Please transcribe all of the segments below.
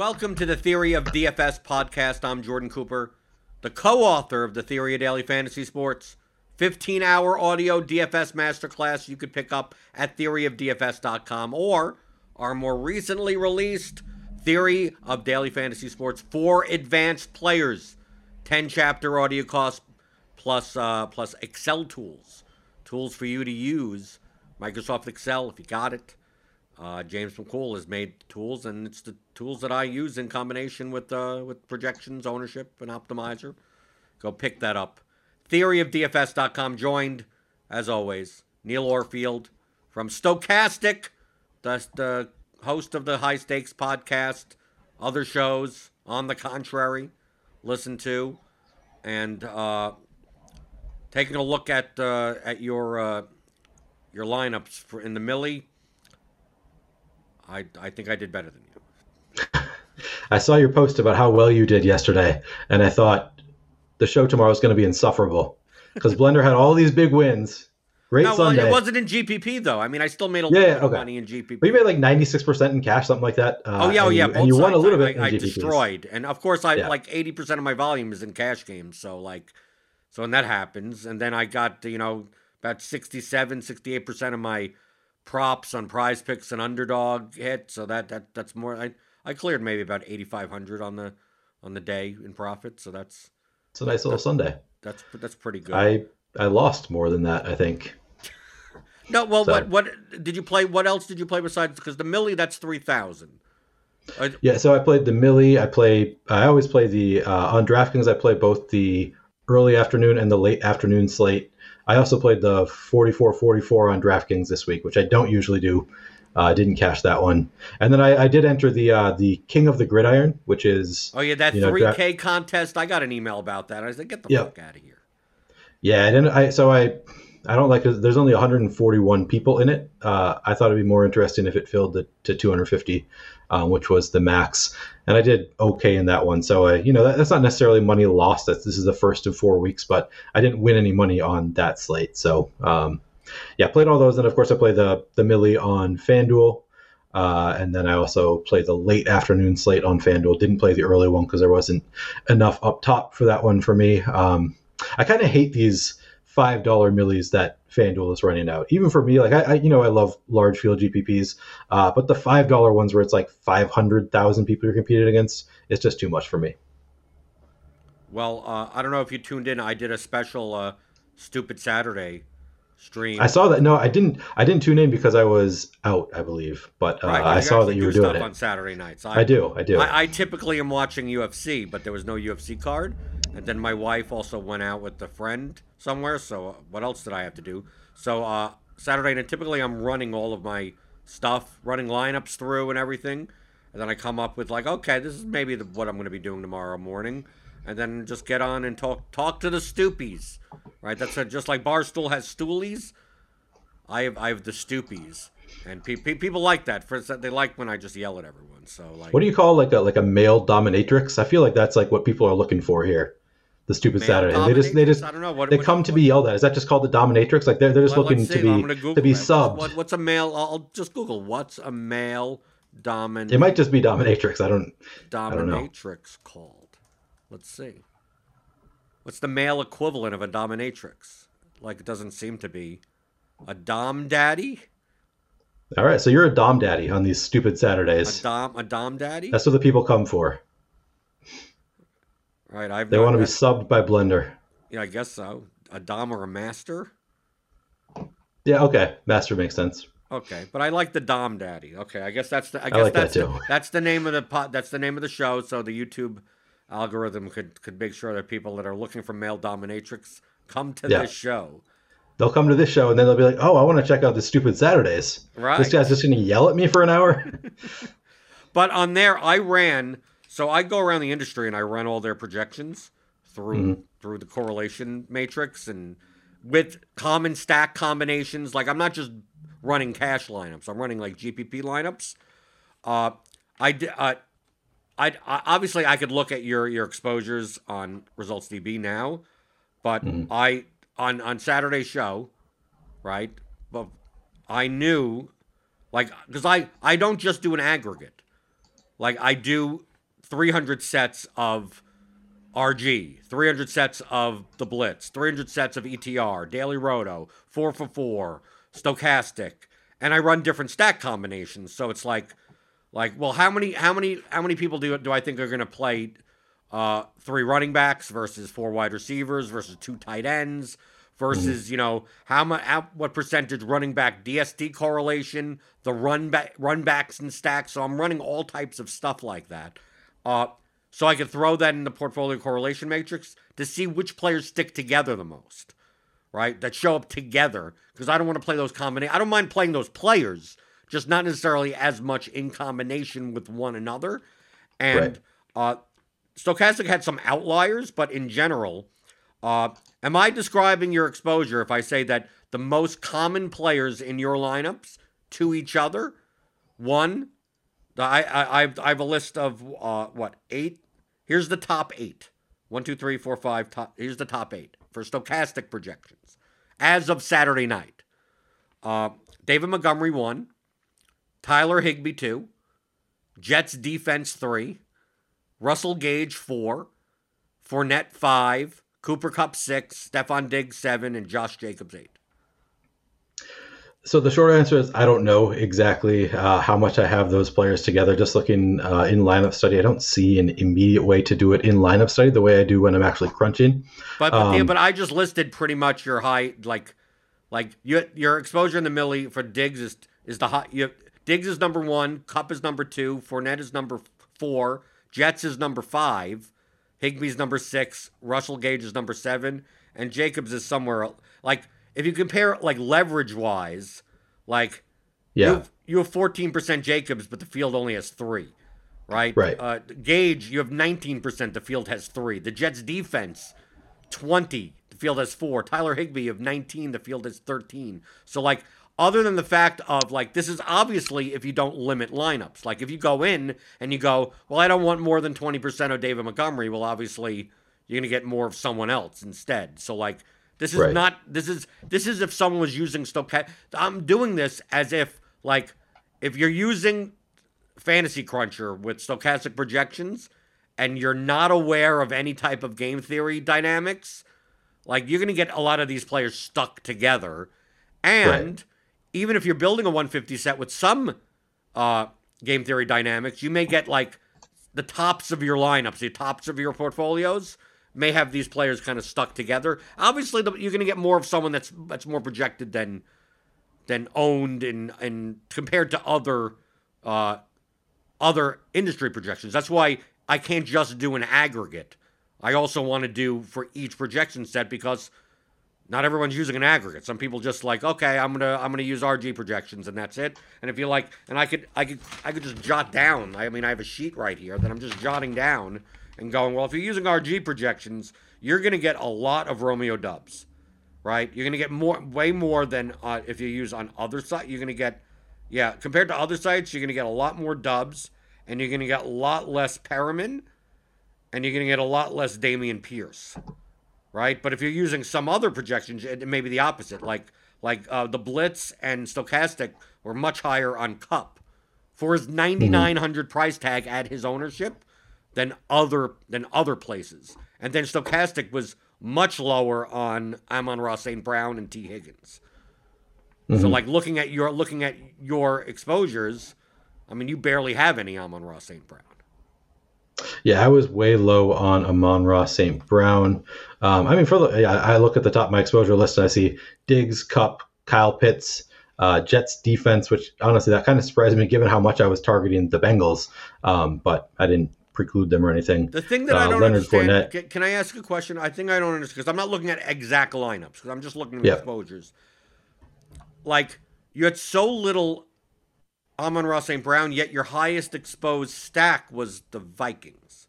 Welcome to the Theory of DFS podcast. I'm Jordan Cooper, the co author of The Theory of Daily Fantasy Sports. 15 hour audio DFS masterclass you could pick up at theoryofdfs.com or our more recently released Theory of Daily Fantasy Sports for advanced players. 10 chapter audio course plus, uh, plus Excel tools. Tools for you to use. Microsoft Excel, if you got it. Uh, James McCool has made tools, and it's the tools that I use in combination with uh, with projections, ownership, and optimizer. Go pick that up. Theoryofdfs.com joined, as always, Neil Orfield from Stochastic, the, the host of the High Stakes podcast, other shows, on the contrary, listen to, and uh, taking a look at uh, at your uh, your lineups for in the Millie. I I think I did better than you. I saw your post about how well you did yesterday, and I thought the show tomorrow is going to be insufferable because Blender had all these big wins. Great no, Sunday. Well, it wasn't in GPP though. I mean, I still made a Yeah, lot yeah, of okay. money in GPP. But you made like ninety six percent in cash, something like that. Uh, oh yeah, oh yeah, you, and you won a little bit. I, I destroyed, and of course, I Yeah. like eighty percent of my volume is in cash games. So like, so when that happens, and then I got you know about 67, 68 percent of my props on Prize Picks and Underdog hit. So that that that's more. I I cleared maybe about eighty five hundred on the on the day in profit. So that's It's a nice little Sunday. that's that's pretty good. I I lost more than that. I think. no, well, so- what what did you play? What else did you play besides because the Millie that's three thousand. Yeah, so I played the Millie. I play. I always play the uh, on DraftKings. I play both the early afternoon and the late afternoon slate. I also played the 44-44 on DraftKings this week, which I don't usually do. Uh, I didn't cash that one, and then I, I did enter the uh, the King of the Gridiron, which is Oh yeah, that You know, three dra- K contest. I got an email about that. I said, get the Yeah. fuck out of here. Yeah, and I so I I don't like it. there's only 141 people in it. Uh, I thought it'd be more interesting if it filled the, to 250, um, which was the max, and I did okay in that one. So I, you know that, that's not necessarily money lost. That's this is the first of four weeks, but I didn't win any money on that slate. So um, yeah, played all those, and of course I played the the Millie on FanDuel. Uh, and then I also played the late afternoon slate on FanDuel. Didn't play the early one because there wasn't enough up top for that one for me. Um, I kind of hate these five dollar millies that FanDuel is running out. Even for me, like I, I you know, I love large field GPPs, uh, but the five dollar ones where it's like five hundred thousand people you're competing against, it's just too much for me. Well, uh, I don't know if you tuned in. I did a special uh, stupid Saturday stream. I saw that. No, I didn't. I didn't tune in because I was out, I believe. But uh, Right, I saw that you do were doing stuff it. on Saturday nights. I do. I do. I, I typically am watching UFC, but there was no UFC card. And then my wife also went out with a friend somewhere. So uh, what else did I have to do? So uh, Saturday night, typically I'm running all of my stuff, running lineups through and everything. And then I come up with like, okay, this is maybe the, what I'm going to be doing tomorrow morning. And then just get on and talk talk to the stoopies, right? That's a, just like Barstool has stoolies. I have I have the stoopies, and pe- pe- people like that. For they like when I just yell at everyone. So like, what do you call like a like a male dominatrix? I feel like that's like what people are looking for here. The stupid Male Saturday. They just they just I don't know what they what- come to be yelled at. Is that just called the dominatrix? Like they're they're just looking to be gonna be that. subbed. What, what's a male? I'll just Google what's a male domin It might just be dominatrix. I don't. don't know. dominatrix called. Let's see. What's the male equivalent of a dominatrix? Like it doesn't seem to be a dom daddy, All right, so you're a dom daddy on these stupid Saturdays. a dom a dom daddy. That's what the people come for. Right, I've They want to be subbed by Blender. Yeah, I guess so. A dom or a master. Yeah, okay, master makes sense. Okay, but I like the Dom Daddy. Okay, I guess that's the I guess like that that's the, too. that's the name of the pot. That's the name of the show. So the YouTube algorithm could could make sure that people that are looking for male dominatrix come to Yeah. this show. They'll come to this show and then they'll be like, "Oh, I want to check out the stupid Saturdays." Right. This guy's just going to yell at me for an hour. But on there, I ran. So I go around the industry and I run all their projections through Mm-hmm. through the correlation matrix and with common stack combinations. Like I'm not just running cash lineups. I'm running like GPP lineups. Uh, I uh, I, I obviously I could look at your your exposures on Results DB now, but I on on Saturday's show, right? But I knew, like, because I I don't just do an aggregate, like I do 300 sets of RG, 300 sets of the Blitz, 300 sets of ETR, Daily Roto, 4 for 4, Stochastic, and I run different stack combinations. So it's like like well how many how many how many people do do I think are going to play uh, three running backs versus four wide receivers versus two tight ends versus you know how much what percentage running back DST correlation the run back run backs and stacks so I'm running all types of stuff like that uh, so I could throw that in the portfolio correlation matrix to see which players stick together the most, right? That show up together because I don't want to play those combinations. I don't mind playing those players, just not necessarily as much in combination with one another. And right. uh, Stokastic had some outliers, but in general, uh, am I describing your exposure if I say that the most common players in your lineups to each other, one, I, I I've I have a list of uh, what eight. Here's the top eight. One, two, three, four, five. Top. Here's the top eight for stochastic projections as of Saturday night. Uh, David Montgomery one. Tyler Higbee two. Jets defense three. Russell Gage four. Fournette five. Cooper Kupp six. Stefon Diggs seven, and Josh Jacobs eight. So the short answer is I don't know exactly uh, how much I have those players together. Just looking uh, in lineup study, I don't see an immediate way to do it in lineup study the way I do when I'm actually crunching. But um, yeah, but I just listed pretty much your high like like your your exposure in the millie for Diggs is is the high. You, Diggs is number one, Kupp is number two, Fournette is number four, Jets is number five, Higbee's number six, Russell Gage is number seven, and Jacobs is somewhere like if you compare like leverage wise, like yeah, you have, you have 14% Jacobs, but the field only has three, right? Right. Uh, Gage, you have 19%, the field has three. The Jets defense, 20, the field has four. Tyler Higbee, of 19, the field has 13. So like other than the fact of like this is obviously if you don't limit lineups. Like if you go in and you go, well, I don't want more than 20% of David Montgomery, well, obviously you're gonna get more of someone else instead. So like this is right. not. This is this is if someone was using stochastic. I'm doing this as if like if you're using Fantasy Cruncher with stochastic projections and you're not aware of any type of game theory dynamics, like you're going to get a lot of these players stuck together. And right. even if you're building a 150 set with some uh, game theory dynamics, you may get like the tops of your lineups, the tops of your portfolios may have these players kind of stuck together. Obviously, you're going to get more of someone that's that's more projected than than owned and and compared to other uh, other industry projections. That's why I can't just do an aggregate. I also want to do for each projection set because not everyone's using an aggregate. Some people just like, okay, I'm gonna I'm gonna use RG projections and that's it. And if you like, and I could I could I could just jot down. I mean, I have a sheet right here that I'm just jotting down and going, well, if you're using RG projections, you're going to get a lot of Romeo Doubs, right? You're going to get more, way more than uh, if you use on other sites. You're going to get, yeah, compared to other sites, you're going to get a lot more Doubs, and you're going to get a lot less Perriman, and you're going to get a lot less Dameon Pierce, right? But if you're using some other projections, it may be the opposite. Like like uh, the Blitz and Stochastic were much higher on Kupp for his 9900 mm-hmm. price tag at his ownership than other than other places. And then Stochastic was much lower on Amon-Ra St. Brown and T. Higgins. Mm-hmm. So like looking at your looking at your exposures, I mean you barely have any Amon-Ra St. Brown. Yeah, I was way low on Amon-Ra St. Brown. Um, I mean, for the, I look at the top of my exposure list and I see Diggs, Kupp, Kyle Pitts, uh, Jets defense, which honestly that kind of surprised me given how much I was targeting the Bengals. Um, but I didn't preclude them or anything. The thing that uh, I don't Leonard understand. Fournette. Can I ask a question? I think I don't understand because I'm not looking at exact lineups because I'm just looking at exposures. Like you had so little Amon-Ra St. Brown, yet your highest exposed stack was the Vikings.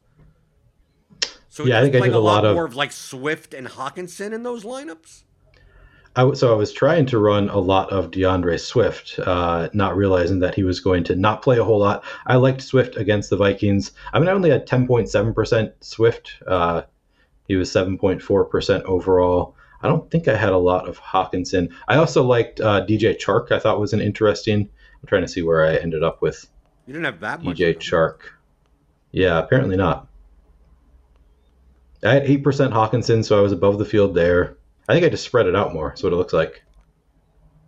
So yeah, I think I did a, lot, lot more of like Swift and Hockenson in those lineups. I, so I was trying to run a lot of DeAndre Swift, uh, not realizing that he was going to not play a whole lot. I liked Swift against the Vikings. I mean, I only had 10.7% Swift. Uh, he was 7.4% overall. I don't think I had a lot of Hockenson. I also liked uh, DJ Chark. I thought was an interesting. I'm trying to see where I ended up with. You didn't have that DJ Chark. Yeah, apparently not. I had eight percent Hockenson, so I was above the field there. I think I just spread it out more. That's what it looks like.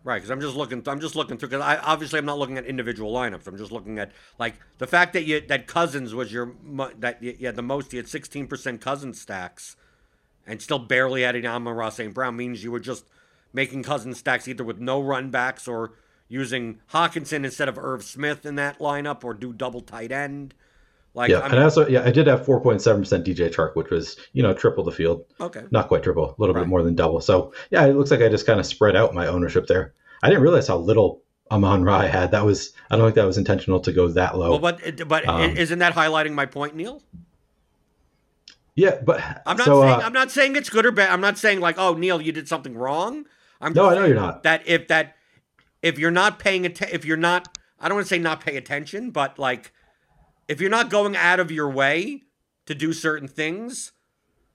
Right, because I'm just looking. I'm just looking through. Because I obviously I'm not looking at individual lineups. I'm just looking at like the fact that you that Cousins was your that you, you had the most. You had 16 percent Cousins stacks, and still barely adding Amon-Ra St. Brown means you were just making Cousins stacks either with no run backs or using Hockenson instead of Irv Smith in that lineup, or do double tight end. Like, yeah, I and I also yeah I did have 4.7 percent DJ Chark, which was you know triple the field. Okay, not quite triple, a little right. bit more than double. So yeah, it looks like I just kind of spread out my ownership there. I didn't realize how little Amon Ra I had. That was I don't think that was intentional to go that low. Well, but but um, isn't that highlighting my point, Neil? Yeah, but I'm not so, saying uh, I'm not saying it's good or bad. I'm not saying like, oh, Neil, you did something wrong. I'm no, I know you're not. That if that if you're not paying attention, if you're not, I don't want to say not pay attention, but like if you're not going out of your way to do certain things,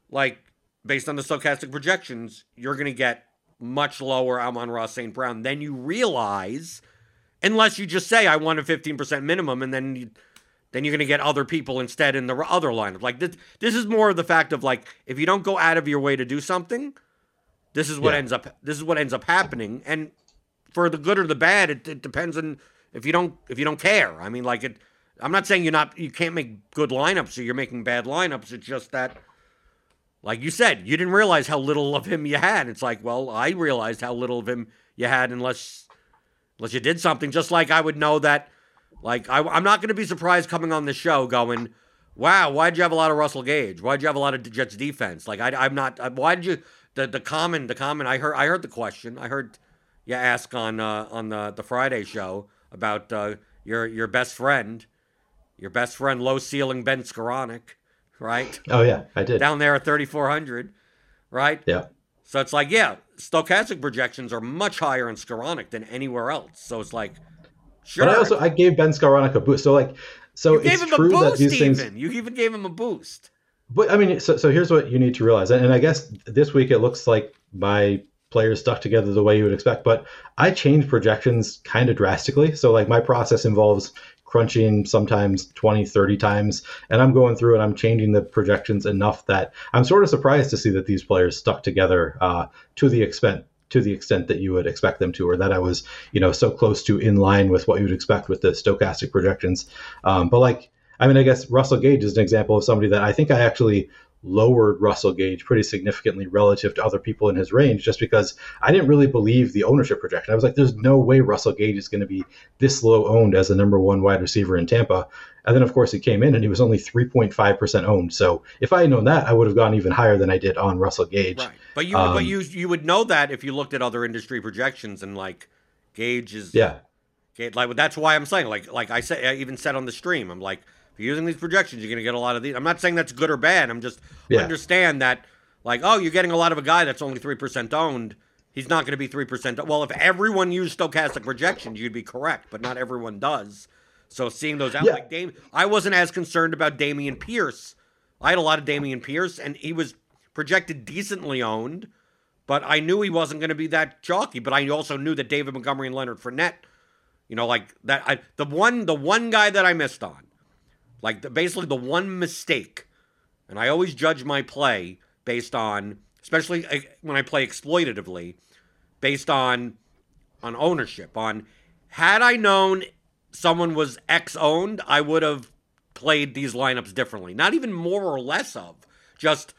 like based on the stochastic projections, you're going to get much lower Amon-Ra St. Brown. Then you realize, unless you just say, I want a 15% minimum, and then you, then you're going to get other people instead in the other lineup. Like this, this is more of the fact of like, if you don't go out of your way to do something, this is what yeah. ends up, this is what ends up happening. And for the good or the bad, it, it depends on if you don't, if you don't care. I mean, like it, I'm not saying you're not you can't make good lineups or you're making bad lineups. It's just that like you said, you didn't realize how little of him you had. It's like, well, I realized how little of him you had unless unless you did something. Just like I would know that like I, am not going to be surprised coming on the show going, wow, why'd you have a lot of Russell Gage? Why'd you have a lot of Jets defense? Like I, I'm not. Why did you the the common the common? I heard I heard the question. I heard you ask on uh, on the the Friday show about uh, your your best friend your best friend, low ceiling Ben Skowronek, right? Oh yeah, I did down there at 3400, right? Yeah. So it's like, yeah, stochastic projections are much higher in Skowronek than anywhere else. So it's like, sure. But I also I gave Ben Skowronek a boost. So like, so you it's true boost, that these even. things. You even gave him a boost. But I mean, so so here's what you need to realize, and, and I guess this week it looks like my players stuck together the way you would expect. But I change projections kind of drastically. So like my process involves crunching sometimes 20, 30 times. And I'm going through and I'm changing the projections enough that I'm sort of surprised to see that these players stuck together uh, to the extent to the extent that you would expect them to, or that I was, you know, so close to in line with what you would expect with the stochastic projections. Um, but like, I mean, I guess Russell Gage is an example of somebody that I think I actually lowered Russell Gage pretty significantly relative to other people in his range just because I didn't really believe the ownership projection. I was like, there's no way Russell Gage is going to be this low owned as the number one wide receiver in Tampa. And then, of course, he came in and he was only 3.5% owned. So if I had known that, I would have gone even higher than I did on Russell Gage. Right. But you, um, but you, you would know that if you looked at other industry projections and like Gage is. Yeah. Gage, like that's why I'm saying like like I said I even said on the stream I'm like using these projections, you're going to get a lot of these. I'm not saying that's good or bad. I'm just yeah. understand that, like, oh, you're getting a lot of a guy that's only three percent owned. He's not going to be three percent. Well, if everyone used stochastic projections, you'd be correct, but not everyone does. So seeing those out, yeah. like Dame, I wasn't as concerned about Dameon Pierce. I had a lot of Dameon Pierce, and he was projected decently owned, but I knew he wasn't going to be that chalky. But I also knew that David Montgomery and Leonard Fournette, you know, like that. I, the one, the one guy that I missed on like the, basically the one mistake, and I always judge my play based on, especially uh, when I play exploitatively, based on on ownership. On had I known someone was X owned, I would have played these lineups differently. Not even more or less of, just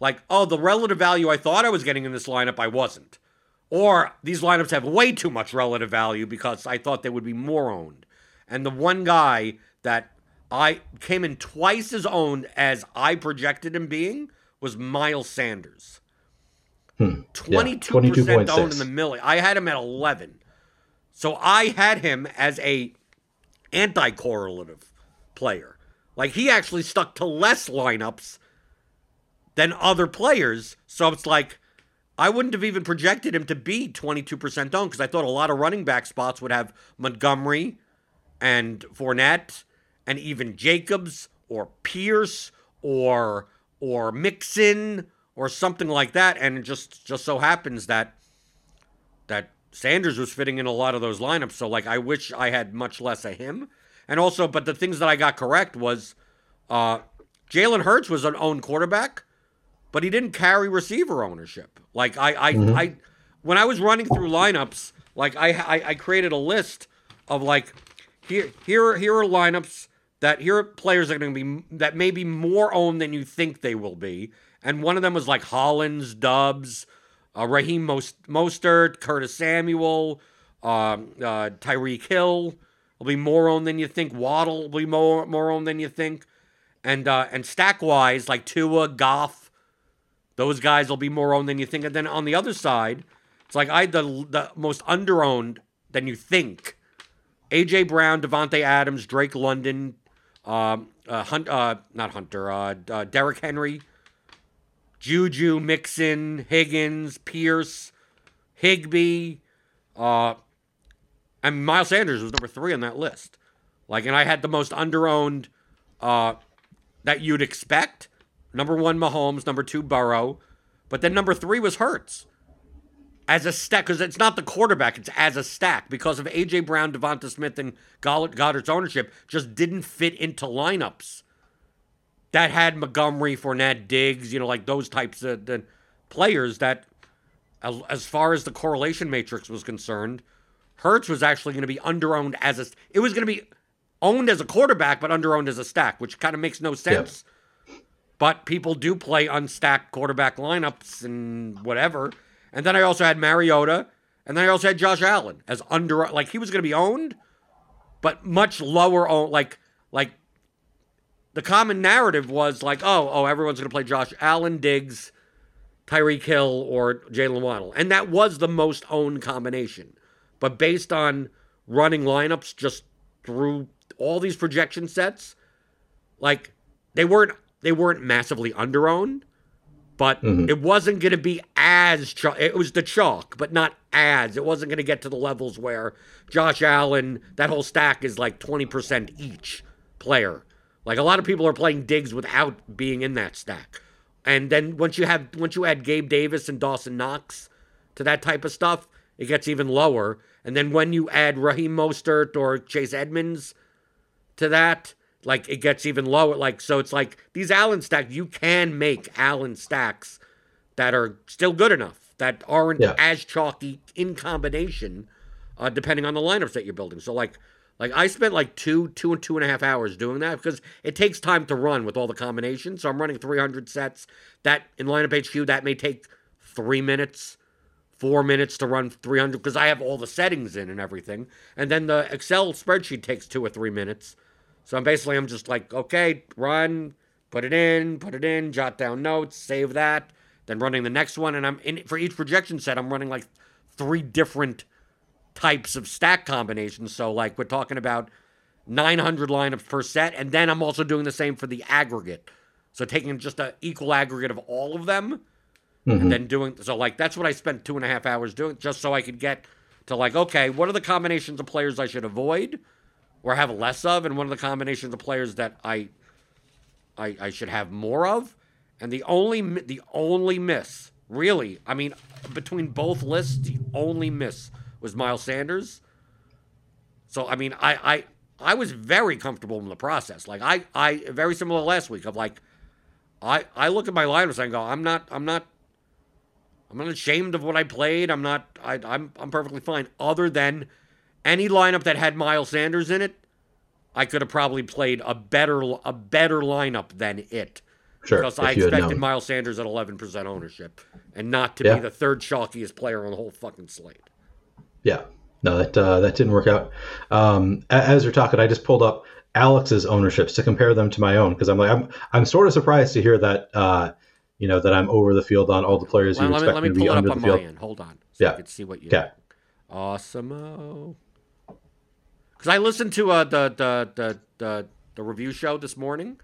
like, oh, the relative value I thought I was getting in this lineup, I wasn't. Or these lineups have way too much relative value because I thought they would be more owned. And the one guy that I came in twice as owned as I projected him being was Miles Sanders. Hmm. 22% yeah, owned in the milli. I had him at 11. So I had him as a anti-correlative player. Like he actually stuck to less lineups than other players. So it's like I wouldn't have even projected him to be 22% owned because I thought a lot of running back spots would have Montgomery and Fournette and even Jacobs or Pierce or or Mixon or something like that. And it just just so happens that that Sanders was fitting in a lot of those lineups. So like I wish I had much less of him. And also, but the things that I got correct was Uh, Jalen Hurts was an owned quarterback, but he didn't carry receiver ownership. Like I, I, Mhm. I, when I was running through lineups, like I, I, I created a list of like here, here, here are lineups that here are players that are going to be that may be more owned than you think they will be, and one of them was like Hollins, Doubs, uh, Raheem Most, Mostert, Curtis Samuel, um, uh, Tyreek Hill will be more owned than you think. Waddle will be more more owned than you think, and uh, and stack wise, like Tua, Goff, those guys will be more owned than you think. And then on the other side, it's like I the the most underowned than you think. AJ Brown, Davante Adams, Drake London, um, uh, Hunt, uh, not Hunter, uh, uh, Derrick Henry, Juju, Mixon, Higgins, Pierce, Higbee, uh, and Miles Sanders was number three on that list. Like, and I had the most underowned uh, that you'd expect. Number one, Mahomes. Number two, Burrow. But then number three was Hurts as a stack because it's not the quarterback; it's as a stack because of AJ Brown, Devonta Smith, and Goedert- Goedert's ownership just didn't fit into lineups that had Montgomery, Fournette, Diggs, you know, like those types of the players that, as, far as the correlation matrix was concerned, Hurts was actually going to be underowned as a. It was going to be owned as a quarterback, but underowned as a stack, which kind of makes no sense. But people do play unstacked quarterback lineups and whatever. And then I also had Mariota, and then I also had Josh Allen as under like he was going to be owned, but much lower own like like the common narrative was like, oh, oh, everyone's going to play Josh Allen, Diggs, Tyreek Hill, or Jaylen Waddle, and that was the most owned combination. But based on running lineups just through all these projection sets, like they weren't they weren't massively underowned, but Mhm. it wasn't going to be as chalk. It was the chalk, but not as. It wasn't going to get to the levels where Josh Allen, that whole stack is like 20% each player. Like a lot of people are playing Diggs without being in that stack. And then once you have once you add Gabe Davis and Dawson Knox to that type of stuff, it gets even lower. And then when you add Raheem Mostert or Chase Edmonds to that, like it gets even lower. Like so, it's like these Allen stacks. You can make Allen stacks that are still good enough that aren't Yeah. as chalky in combination, uh, depending on the lineups that you're building. So like. Like I spent like two, two and two and a half hours doing that because it takes time to run with all the combinations. So I'm running 300 sets. That in lineup HQ that may take three minutes, four minutes to run 300 because I have all the settings in and everything. And then the Excel spreadsheet takes two or three minutes. So I'm basically I'm just like, okay, run, put it in, put it in, jot down notes, save that, then running the next one. And I'm in for each projection set, I'm running like three different types of stack combinations. So like we're talking about 900 lineups per set, and then I'm also doing the same for the aggregate. So taking just an equal aggregate of all of them, Mhm. and then doing so like that's what I spent two and a half hours doing, just so I could get to like okay, what are the combinations of players I should avoid or have less of, and one of the combinations of players that I I, I should have more of? And the only the only miss, really, I mean, between both lists, the only miss was Miles Sanders. So I mean, I I I was very comfortable in the process. Like I I very similar last week of like I I look at my lineups and I go, I'm not I'm not I'm not ashamed of what I played. I'm not I I'm I'm perfectly fine. Other than any lineup that had Miles Sanders in it, I could have probably played a better a better lineup than it Sure. because I if you had expected. Miles Sanders at 11% ownership and not to Yeah. be the third chalkiest player on the whole fucking slate. Yeah, no, that uh, that didn't work out. Um, as you're talking, I just pulled up Alex's ownerships to compare them to my own because I'm like I'm I'm sort of surprised to hear that uh, you know that I'm over the field on all the players Well, you let me, expect let me me to be pull it up under on the field. Hold on. So I Yeah. can see what you Okay. Awesome. Because I listened to uh, the, the, the, the, the review show this morning.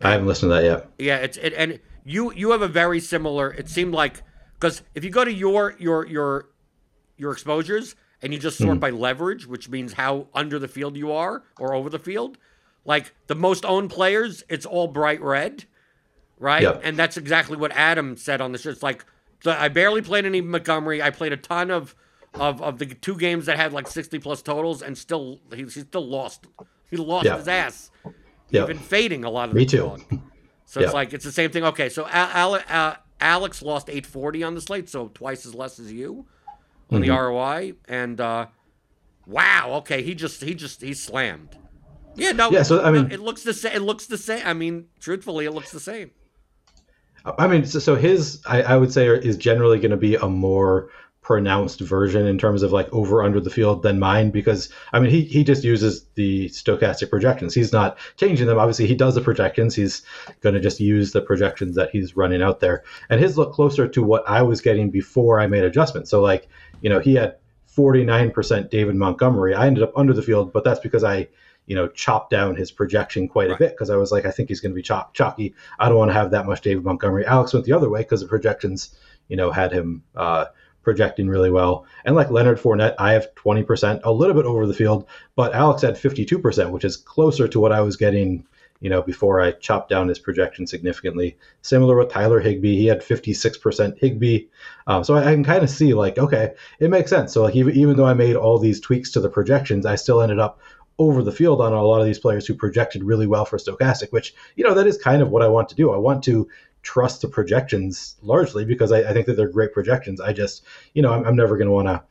I haven't listened to that yet. Yeah, it's it, and you you have a very similar. It seemed like because if you go to your your your your exposures and you just sort by leverage, which means how under the field you are or over the field, like the most owned players, it's all bright red, right? Yep. And that's exactly what Adam said on the show. It's like I barely played any Montgomery. I played a ton of of of the two games that had like sixty plus totals, and still he, he still lost. He lost Yeah. his ass Yep. Even fading a lot of Me the too. So yep. it's like it's the same thing. Okay, so Al- Al- uh, Alex lost 840 on the slate, so twice as less as you on mm-hmm. the ROI. And uh, wow, okay, he just he just he slammed. Yeah, no. Yeah, so I mean, it looks the same. It looks the same. I mean, truthfully, it looks the same. I mean, so, so his I, I would say is generally going to be a more pronounced version in terms of like over under the field than mine because I mean he he just uses the stochastic projections. He's not changing them. Obviously he does the projections. He's going to just use the projections that he's running out there. And his look closer to what I was getting before I made adjustments. So like, you know, he had 49% David Montgomery. I ended up under the field, but that's because I you know, chopped down his projection quite right. a bit because I was like, I think he's going to be chalk- chalky. I don't want to have that much David Montgomery. Alex went the other way because the projections, you know, had him uh, projecting really well. And like Leonard Fournette, I have 20%, a little bit over the field, but Alex had 52%, which is closer to what I was getting, you know, before I chopped down his projection significantly. Similar with Tyler Higbee, he had 56% Higbee. Um, so I, I can kind of see like, okay, it makes sense. So like even, even though I made all these tweaks to the projections, I still ended up over the field on a lot of these players who projected really well for stochastic, which, you know, that is kind of what I want to do. I want to trust the projections largely because I, I, think that they're great projections. I just, you know, I'm, I'm never going to want to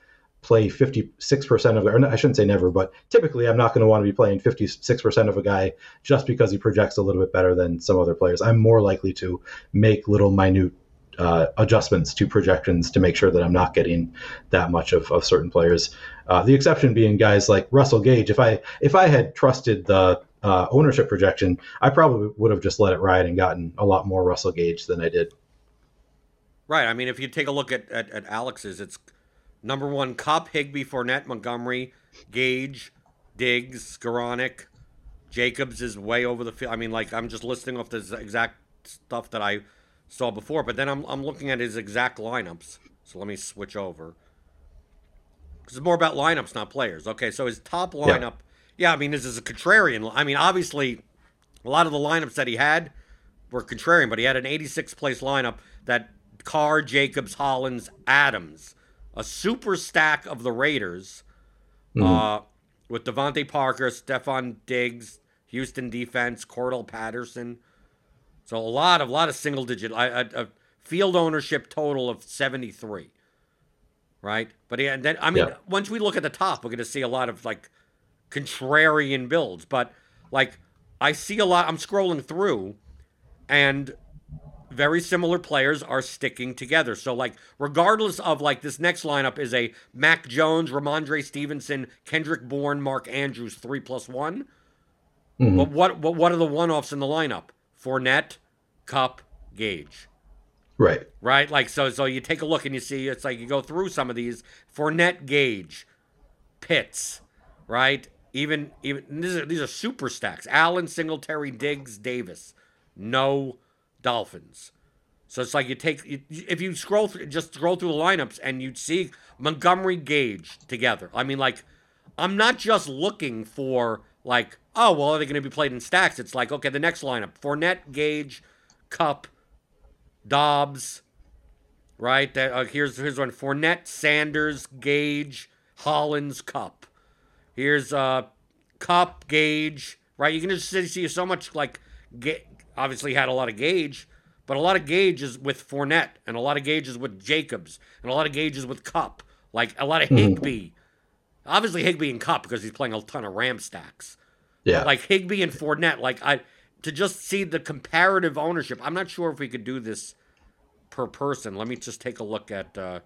play 56% of, or I shouldn't say never, but typically I'm not going to want to be playing 56% of a guy just because he projects a little bit better than some other players. I'm more likely to make little minute uh, adjustments to projections to make sure that I'm not getting that much of, of certain players. Uh, the exception being guys like Russell Gage. If I if I had trusted the uh, ownership projection, I probably would have just let it ride and gotten a lot more Russell Gage than I did. Right. I mean, if you take a look at, at, at Alex's, it's number one Kupp, Higbee, Fournette, Montgomery, Gage, Diggs, Skowronek, Jacobs is way over the field. I mean, like I'm just listing off the exact stuff that I saw before, but then I'm I'm looking at his exact lineups. So let me switch over. Because it's more about lineups, not players. Okay, so his top lineup. Yeah yeah, I mean, this is a contrarian. I mean, obviously, a lot of the lineups that he had were contrarian, but he had an 86 place lineup that Carr, Jacobs, Hollins, Adams, a super stack of the Raiders mm-hmm. uh, with DeVante Parker, Stefon Diggs, Houston defense, Cordarrelle Patterson. So a lot of lot of single digit, a, a field ownership total of 73. Right, but yeah, then I mean, yeah. once we look at the top, we're going to see a lot of like contrarian builds. But like I see a lot I'm scrolling through and very similar players are sticking together. So like regardless of like this next lineup is a Mac Jones, Rhamondre Stevenson, Kendrick Bourne, Mark Andrews, three plus one. Mm-hmm. But what, what what are the one offs in the lineup? Fournette, Kupp, Gage. Right. Right. Like so so you take a look and you see it's like you go through some of these. Fournette Gage, Pitts, right? Even even these are, these are super stacks. Allen, Singletary, Diggs, Davis. No Dolphins. So it's like you take if you scroll through just scroll through the lineups and you'd see Montgomery Gage together. I mean, like I'm not just looking for like oh well are they going to be played in stacks? It's like okay the next lineup Fournette, Gage, Kupp, Dobbs. Right. Uh, here's here's one Fournette, Sanders, Gage, Hollins, Kupp. Here's uh, Kupp Gage, right? You can just see so much like, obviously had a lot of Gage, but a lot of Gage is with Fournette, and a lot of Gage is with Jacobs, and a lot of Gage is with Kupp, like a lot of mm-hmm. Higbee. Mm-hmm. Obviously Higbee and Kupp because he's playing a ton of Ram stacks. Yeah, but like Higbee and Fournette, like I to just see the comparative ownership. I'm not sure if we could do this per person. Let me just take a look at. Uh,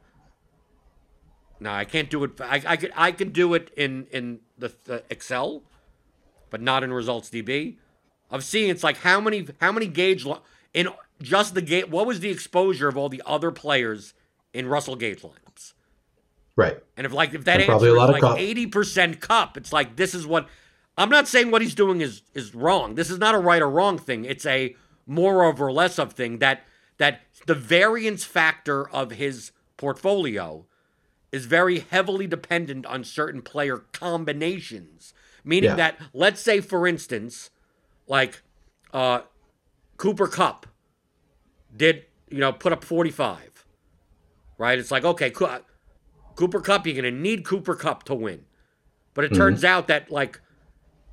no, I can't do it. I, I could I could do it in in the, the Excel, but not in Results DB. Of seeing it's like how many how many Gage in just the gate. What was the exposure of all the other players in Russell Gage lineups? Right. And if like if that and answer is like eighty percent Kupp, it's like this is what I'm not saying what he's doing is is wrong. This is not a right or wrong thing. It's a more of or less of thing that that the variance factor of his portfolio is very heavily dependent on certain player combinations. Meaning yeah. that, let's say, for instance, like uh, Cooper Kupp did, you know, put up 45, right? It's like, okay, Cooper Kupp, you're going to need Cooper Kupp to win. But it mm-hmm. turns out that, like,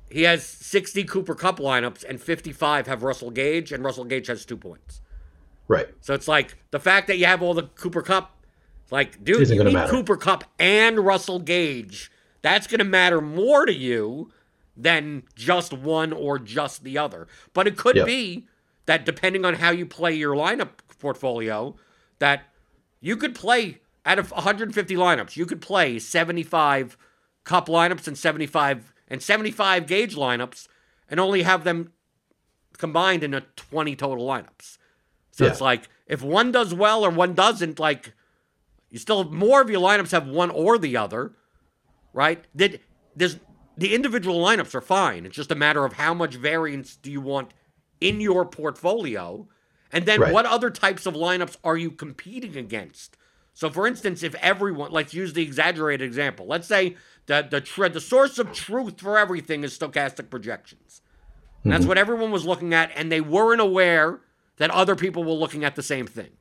he has 60 Cooper Kupp lineups and 55 have Russell Gage, and Russell Gage has two points. Right. So it's like the fact that you have all the Cooper Kupp, like, dude, Isn't you need matter. Cooper Kupp and Russell Gage. That's going to matter more to you than just one or just the other. But it could Yep. be that depending on how you play your lineup portfolio, that you could play out of 150 lineups, you could play 75 Kupp lineups and 75 and 75 Gage lineups and only have them combined in a 20 total lineups. So Yeah. it's like if one does well or one doesn't, like you still have more of your lineups have one or the other, right? That there's the individual lineups are fine. It's just a matter of how much variance do you want in your portfolio, and then Right. what other types of lineups are you competing against? So, for instance, if everyone, let's use the exaggerated example. Let's say that the tr- the source of truth for everything is stochastic projections. And That's mm-hmm. what everyone was looking at, and they weren't aware that other people were looking at the same thing.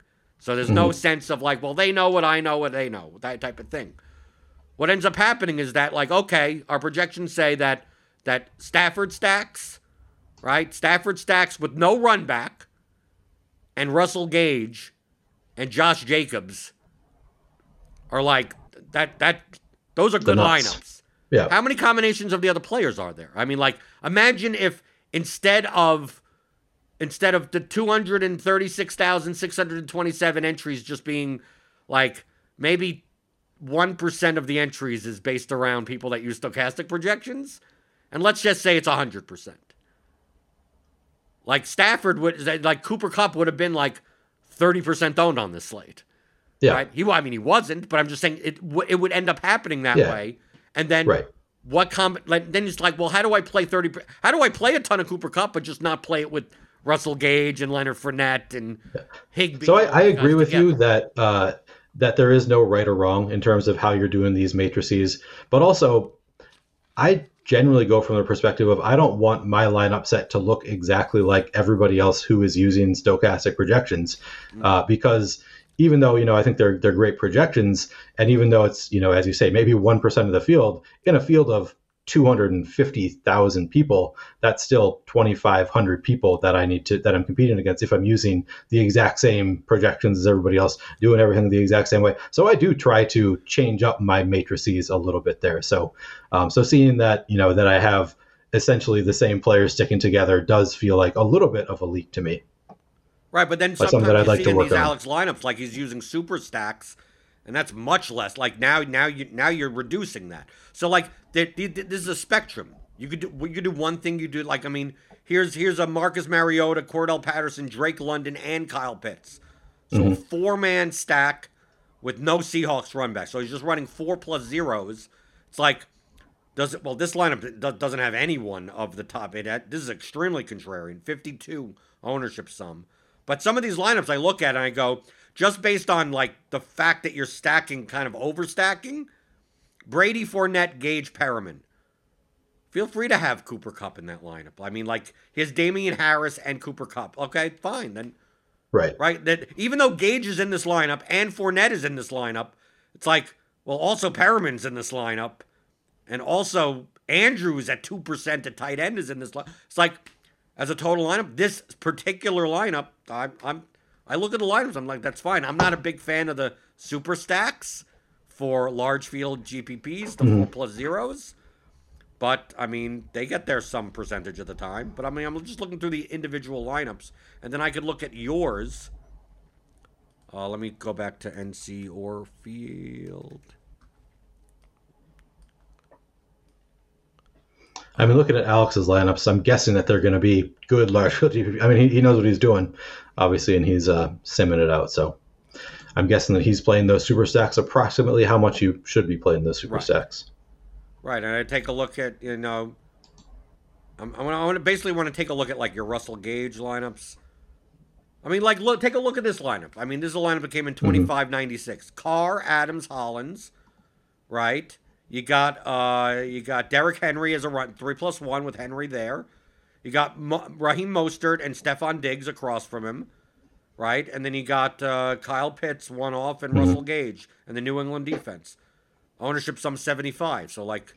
So there's no mm-hmm. sense of like, well, they know what I know, what they know, that type of thing. What ends up happening is that, like, okay, our projections say that that Stafford stacks, right? Stafford stacks with no run back, and Russell Gage and Josh Jacobs are like that. That those are good lineups. Yeah. How many combinations of the other players are there? I mean, like, imagine if instead of instead of the 236,627 entries just being like maybe 1% of the entries is based around people that use stochastic projections, and let's just say it's 100%. Like Stafford would like Cooper Kupp would have been like 30% owned on this slate. Yeah. Right? He I mean he wasn't, but I'm just saying it w- it would end up happening that Yeah. way. And then Right. what com like then it's like, well, how do I play 30 per- how do I play a ton of Cooper Kupp but just not play it with Russell Gage and Leonard Fournette and Higbee? So I, I agree with you that uh, that there is no right or wrong in terms of how you're doing these matrices, but also I generally go from the perspective of I don't want my lineup set to look exactly like everybody else who is using stochastic projections, uh, because even though you know I think they're they're great projections, and even though it's you know as you say maybe one percent of the field in a field of 250,000 people, that's still 2,500 people that I need to that I'm competing against if I'm using the exact same projections as everybody else, doing everything the exact same way. So I do try to change up my matrices a little bit there. So, um, so seeing that you know that I have essentially the same players sticking together does feel like a little bit of a leak to me. Right, but then But sometimes something that I'd you like see to work these on. Alex lineups like he's using super stacks, and that's much less. Like now, now you now you're reducing that. So like th- th- th- this is a spectrum. You could do you could do one thing. You do like I mean, here's here's a Marcus Mariota, Cordarrelle Patterson, Drake London, and Kyle Pitts. So mm-hmm. a four man stack with no Seahawks run back. So he's just running four plus zeros. It's like does it well this lineup doesn't have anyone of the top eight. This is extremely contrarian. 52 ownership sum. But some of these lineups I look at and I go, just based on like the fact that you're stacking kind of overstacking, Brady, Fournette, Gage, Perriman. Feel free to have Cooper Kupp in that lineup. I mean, like his Damien Harris and Cooper Kupp. Okay, fine. Then Right. right? That even though Gage is in this lineup and Fournette is in this lineup, it's like, well, also Perriman's in this lineup, and also Andrews at two percent at tight end is in this. Li- it's like, as a total lineup, this particular lineup, I'm, I'm, I look at the lineups, I'm like, that's fine. I'm not a big fan of the super stacks for large field GPPs, the four plus zeros. But I mean, they get there some percentage of the time. But I mean, I'm just looking through the individual lineups, and then I could look at yours. Uh, let me go back to NC or I mean, looking at Alex's lineups, I'm guessing that they're going to be good large field. I mean, he, he knows what he's doing, obviously, and he's uh, simming it out. So I'm guessing that he's playing those super stacks approximately how much you should be playing those super Right. stacks. Right, and I take a look at you know, I'm, I'm want to basically want to take a look at like your Russell Gage lineups. I mean, like look, take a look at this lineup. I mean, this is a lineup that came in 2596. Carr, Adams, Hollins, right? You got uh, you got Derrick Henry as a run three plus one with Henry there. You got Mo- Raheem Mostert and Stefon Diggs across from him, right? And then you got uh, Kyle Pitts one off and Russell Gage and the New England defense. Ownership some 75. So like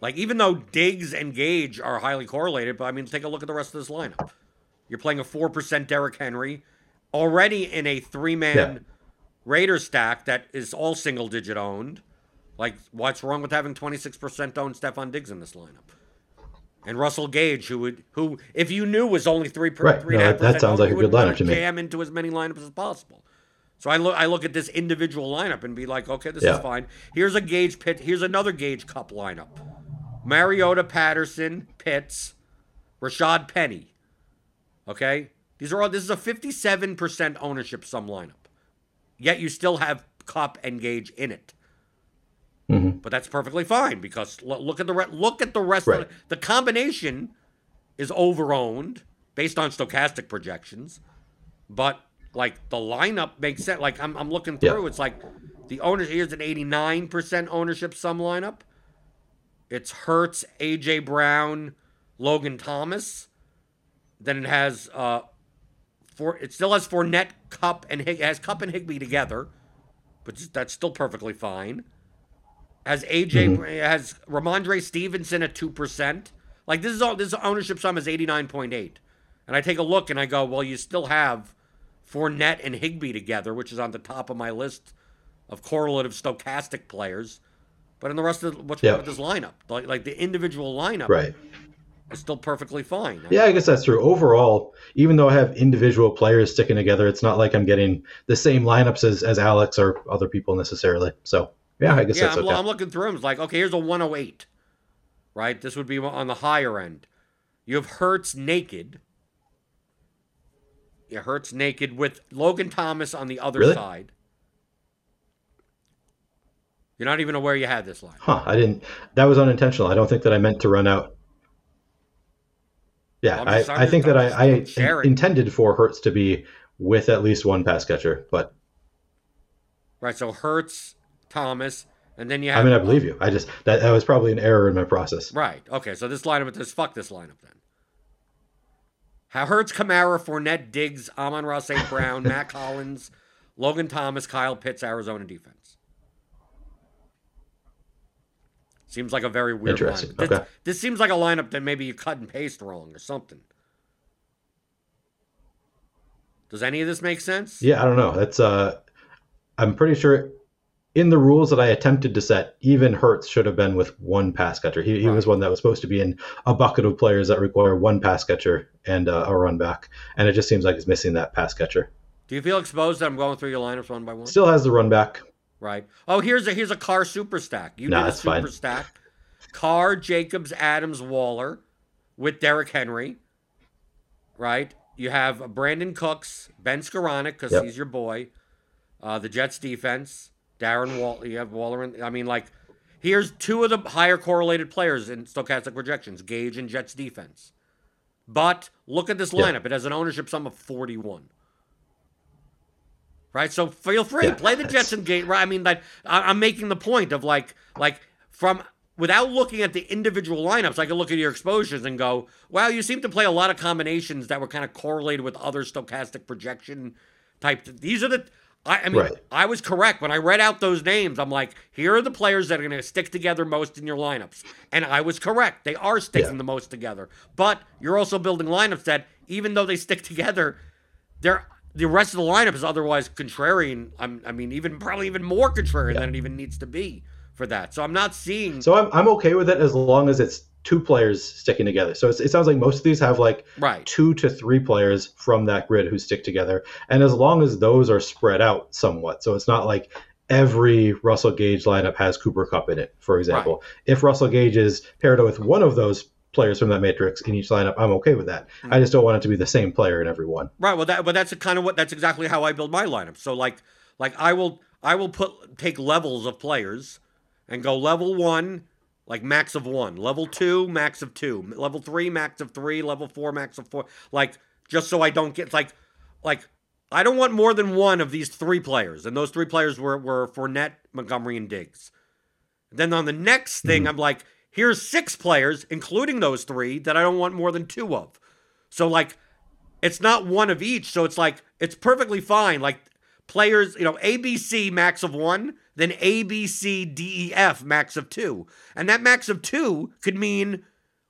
Like even though Diggs and Gage are highly correlated, but I mean, take a look at the rest of this lineup. You're playing a four percent Derrick Henry, already in a three man Yeah. Raider stack that is all single digit owned. Like, what's wrong with having 26% owned Stefon Diggs in this lineup? And Russell Gage, who would, who, if you knew was only three, per, Right. three No, and a half that- that sounds owned, like a good lineup to me. Jam into as many lineups as possible. So I look, I look at this individual lineup and be like, okay, this is fine. Here's a Gage pit. Here's another Gage Kupp lineup: Mariota, Patterson, Pitts, Rashaad Penny. Okay, these are all. This is a 57% ownership sum lineup. Yet you still have Kupp and Gage in it. Mhm. But that's perfectly fine because look at the re- look at the rest Right. of the, the combination is overowned based on stochastic projections, but like the lineup makes sense. Like I'm I'm looking Yeah. through, it's like the owners here's an 89% ownership sum lineup. It's Hurts, AJ Brown, Logan Thomas. Then it has uh for it still has Fournette, Kupp, and Hig- has Kupp and Higbee together, but that's still perfectly fine. Has AJ Mm-hmm. has Rhamondre Stevenson at two percent. Like this is all this ownership sum is eighty nine point eight, and I take a look and I go, well, you still have Fournette and Higbee together, which is on the top of my list of correlative stochastic players. But in the rest of what's Yeah. wrong with this lineup? Like like the individual lineup Right. is still perfectly fine. Yeah, I guess that's true. Overall, even though I have individual players sticking together, it's not like I'm getting the same lineups as, as Alex or other people necessarily. So, yeah, I guess yeah, that's I'm, okay. I'm looking through them. It's like, okay, here's a 108, right? This would be on the higher end. You have Hurts naked. Yeah, Hurts naked with Logan Thomas on the other Really? side. You're not even aware you had this line. Huh, I didn't. That was unintentional. I don't think that I meant to run out. Yeah, I'm I, just- I think that I, I intended for Hurts to be with at least one pass catcher, but Right, so Hurts, Thomas, and then you have. I mean, I believe you. I just that, that was probably an error in my process. Right. Okay. So this lineup, just fuck this lineup then. Have Hurts, Kamara, Fournette, Diggs, Amon-Ra, St. Brown, Mack Hollins, Logan Thomas, Kyle Pitts, Arizona defense. Seems like a very weird Interesting. lineup. This, Okay. this seems like a lineup that maybe you cut and paste wrong or something. Does any of this make sense? Yeah, I don't know. That's uh, I'm pretty sure in the rules that I attempted to set, even Hurts should have been with one pass catcher. He, he was one that was supposed to be in a bucket of players that require one pass catcher and uh, a run back, and it just seems like he's missing that pass catcher. Do you feel exposed that I'm going through your lineups one by one? Still has the run back. Right. Oh, here's a here's a Carr super stack. You Nah, did a super fine. stack. Carr, Jacobs, Adams, Waller, with Derrick Henry. Right. You have Brandin Cooks, Ben Skowronek because Yep. he's your boy. Uh, the Jets defense, Darren Wall. You have Waller. And, I mean, like, here's two of the higher correlated players in stochastic projections: Gage and Jets defense. But look at this Yeah. lineup. It has an ownership sum of 41. Right, so feel free Yeah, play the Jets and Gage. Right, I mean, like I- I'm making the point of like, like from without looking at the individual lineups, I can look at your exposures and go, wow, you seem to play a lot of combinations that were kind of correlated with other stochastic projection type. These are the. I, I mean, Right. I was correct when I read out those names. I'm like, here are the players that are going to stick together most in your lineups, and I was correct. They are sticking Yeah. the most together. But you're also building lineups that, even though they stick together, they're the rest of the lineup is otherwise contrarian. I'm, I mean, even probably even more contrarian than it even needs to be for that. So I'm not seeing. So I'm, I'm okay with it as long as it's two players sticking together. So it's, it sounds like most of these have like right. two to three players from that grid who stick together. And as long as those are spread out somewhat, so it's not like every Russell Gage lineup has Cooper Kupp in it, for example. If Russell Gage is paired with one of those players from that matrix in each lineup, I'm okay with that. Hmm. I just don't want it to be the same player in every one. Right. Well, that but that's kind of what that's exactly how I build my lineup. So like like I will I will put take levels of players and go level one like max of one, level two max of two, level three max of three, level four max of four. Like just so I don't get like like I don't want more than one of these three players, and those three players were were Fournette, Montgomery, and Diggs. Then on the next thing, mm-hmm. I'm like, here's six players, including those three, that I don't want more than two of. So like it's not one of each. So it's like it's perfectly fine. Like players, you know, ABC max of one, then A, B, C, D, E, F, max of two. And that max of two could mean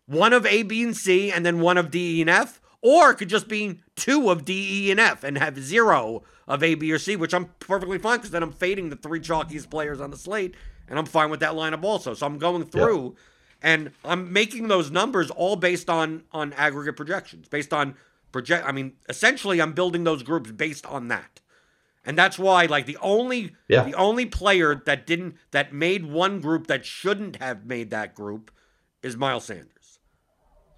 one of A, B, and C, and then one of D, E, and F, or it could just be two of D, E, and F and have zero of A, B, or C, which I'm perfectly fine because then I'm fading the three chalkiest players on the slate, and I'm fine with that lineup also. So I'm going through and I'm making those numbers all based on on aggregate projections, based on project. I mean, essentially, I'm building those groups based on that, and that's why like the only Yeah. the only player that didn't that made one group that shouldn't have made that group is Miles Sanders.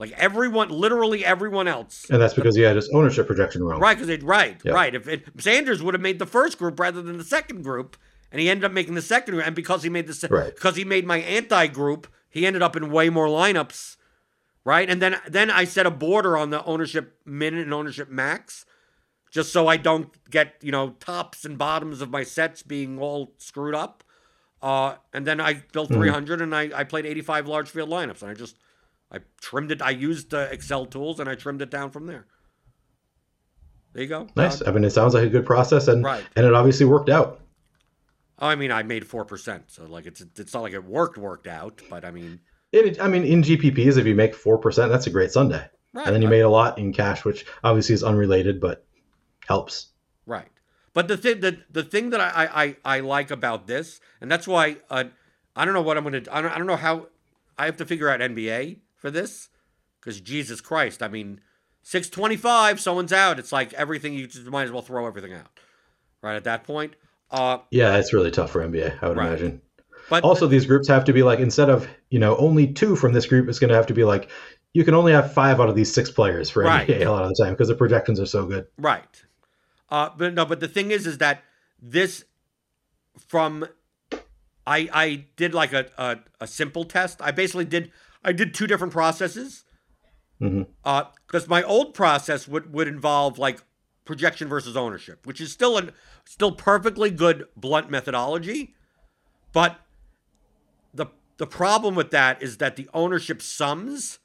Like everyone, literally everyone else, And that's because he had his ownership projection wrong. right? Because it right, Yeah. right. If it, Sanders would have made the first group rather than the second group, and he ended up making the second group, and because he made the se- Right. because he made my anti group, he ended up in way more lineups, right? And then then I set a border on the ownership minute and ownership max, just so I don't get you know tops and bottoms of my sets being all screwed up. Uh, and then I built Mhm. 300, and I, I played 85 large field lineups, and I just I trimmed it. I used the Excel tools, and I trimmed it down from there. There you go. Nice. Uh, I mean, it sounds like a good process, and Right. and it obviously worked out. I mean, I made four percent, so like it's it's not like it worked worked out, but I mean, It, I mean, in GPPs, if you make four percent, that's a great Sunday. right. and then you made a lot in cash, which obviously is unrelated, but helps. Right. But the thing the the thing that I I, I like about this, and that's why uh, I don't know what I'm gonna I don't I don't know how I have to figure out NBA for this because Jesus Christ, I mean, six twenty five, someone's out. It's like everything you just might as well throw everything out. Right at that point. Uh, Yeah, it's really tough for NBA, I would Right. imagine. but Also, these groups have to be like instead of you know only two from this group, it's going to have to be like you can only have five out of these six players for Right. NBA a lot of the time because the projections are so good. Right. Uh, but no, but the thing is, is that this from I I did like a a, a simple test. I basically did I did two different processes. Mhm. Uh, because my old process would would involve like projection versus ownership, which is still an still perfectly good blunt methodology, but the the problem with that is that the ownership sums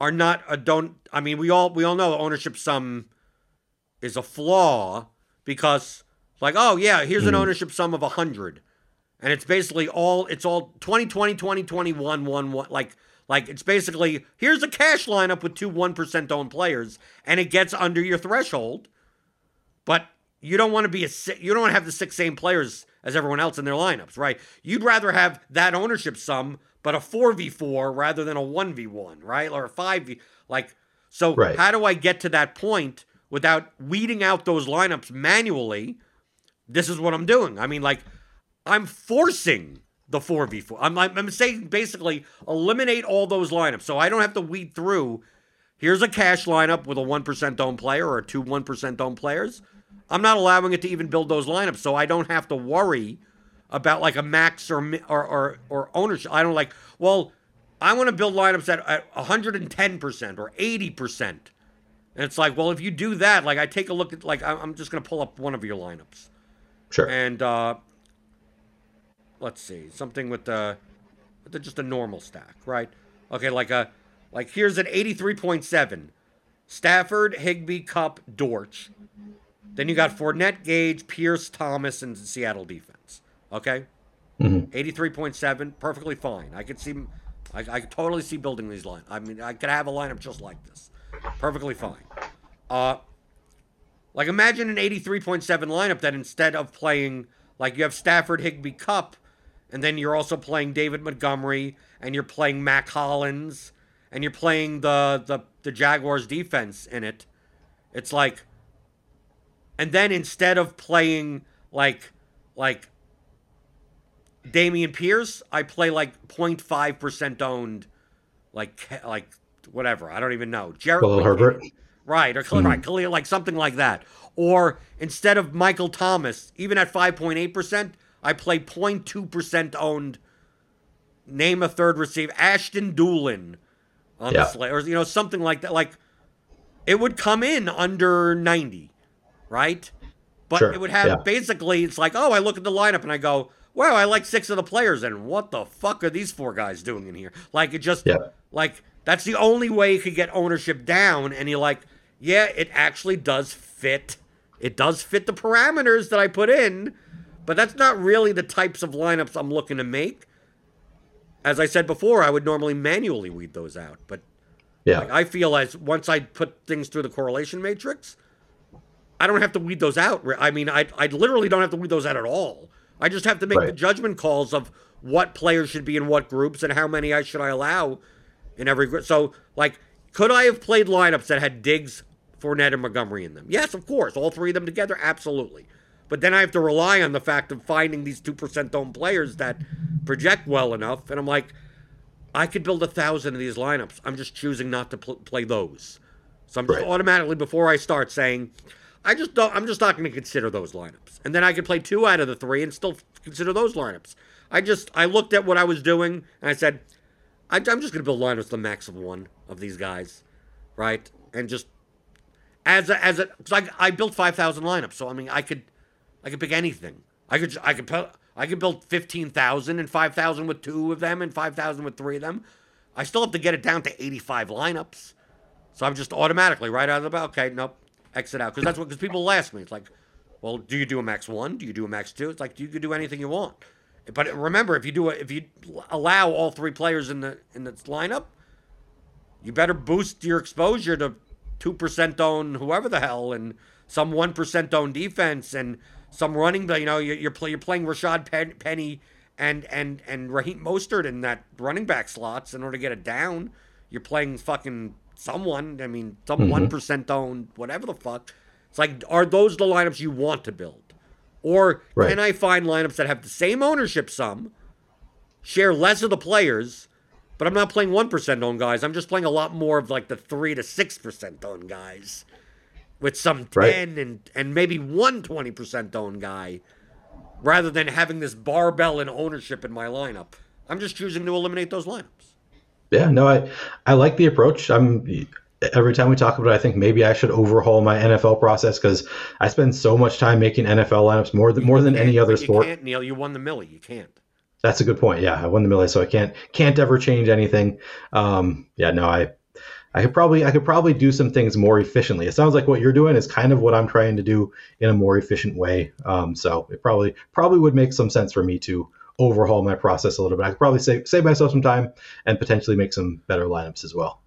are not a don't I mean we all we all know ownership sum is a flaw because like oh yeah here's an Mhm. ownership sum of 100 and it's basically all it's all 2020 2021 1 1 like like it's basically here's a cash lineup with two 1% owned players and it gets under your threshold but you don't want to be a you don't want to have the six same players as everyone else in their lineups right you'd rather have that ownership sum but a 4v4 rather than a 1v1 right or a 5v like so Right. how do i get to that point without weeding out those lineups manually this is what i'm doing. I mean like i'm forcing the 4v4 i'm, I'm saying basically eliminate all those lineups. So i don't have to weed through here's a cash lineup with a 1% owned player or two 1% owned players. I'm not allowing it to even build those lineups so i don't have to worry about like a max or or or, or ownership. I don't like well i want to build lineups at, at 110% or 80% and it's like well if you do that like i take a look at like i'm I'm just going to pull up one of your lineups Sure. and uh let's see something with the with the just a normal stack right okay like a like here's an 83.7 stafford Higbee Kupp dortch then you got Fournette, Gage, Pierce, Thomas, and Seattle defense. Okay, Mhm. 83.7, perfectly fine. I could see, I, I could totally see building these line. I mean, I could have a lineup just like this, perfectly fine. Uh, like imagine an 83.7 lineup that instead of playing like you have Stafford, Higbee, Kupp, and then you're also playing David Montgomery, and you're playing Mack Hollins, and you're playing the the the Jaguars defense in it. It's like and then instead of playing like like Dameon Pierce, I play like 0.5% owned like like whatever. I don't even know. Jared Khalil Herbert. Right, or Khalil, hmm. right, Khalil, like something like that. Or instead of Michael Thomas, even at 5.8%, I play 0.2% owned name a third receiver, Ashton Dulin on Yeah. the slate, or you know, something like that. Like it would come in under 90, right? But Sure, it would have yeah. basically it's like, oh, I look at the lineup and I go, wow, I like six of the players, and what the fuck are these four guys doing in here? Like it just Yeah. like that's the only way you could get ownership down, and you're like, yeah, it actually does fit. It does fit the parameters that I put in, But that's not really the types of lineups I'm looking to make. As I said before, I would normally manually weed those out. But Yeah. like, I feel as once I put things through the correlation matrix, I don't have to weed those out. I mean, I, I literally don't have to weed those out at all. I just have to make the judgment calls of what players should be in what groups and how many I should I allow in every group. So, like, could I have played lineups that had Diggs, Fournette, and Montgomery in them? Yes, of course. All three of them together, absolutely. But then I have to rely on the fact of finding these two percent owned players that project well enough, and I'm like, I could build a thousand of these lineups. I'm just choosing not to pl- play those. So I'm just Right. automatically before I start saying, I just don't. I'm just not going to consider those lineups. And then I could play two out of the three and still consider those lineups. I just I looked at what I was doing and I said, I, I'm just going to build lineups the max of one of these guys, right? And just as a as I built five thousand lineups, so I mean I could I could pick anything. I could I could I could build fifteen thousand and five thousand with two of them and five thousand with three of them. I still have to get it down to eighty five lineups. So I'm just automatically right out of the bat. Okay, nope, exit out because that's what because people ask me. It's like, well, do you do a max one? Do you do a max two? It's like you could do anything you want. But remember, if you do a, if you allow all three players in the in the lineup, you better boost your exposure to two percent own whoever the hell and some one percent own defense and some running. But You know, you're you're, play, you're playing Rashaad Pen, Penny and and and Raheem Mostert in that running back slots in order to get it down. You're playing fucking someone. I mean, some mm-hmm. one owned whatever the fuck. It's like, are those the lineups you want to build, or Right. can I find lineups that have the same ownership sum, share less of the players? But I'm not playing one percent owned guys. I'm just playing a lot more of like the three to six percent owned guys, with some Right. ten and and maybe one twenty percent owned guy, rather than having this barbell in ownership in my lineup. I'm just choosing to eliminate those lineups. Yeah, no, I I like the approach. I'm every time we talk about it, I think maybe I should overhaul my NFL process because I spend so much time making NFL lineups more than more than any other you sport. can't, Neil. You won the Millie. You can't. That's a good point. Yeah, I won the Millie, so I can't can't ever change anything. Um, yeah, no, I I could probably I could probably do some things more efficiently. It sounds like what you're doing is kind of what I'm trying to do in a more efficient way. Um, so it probably probably would make some sense for me to overhaul my process a little bit. I could probably save save myself some time and potentially make some better lineups as well.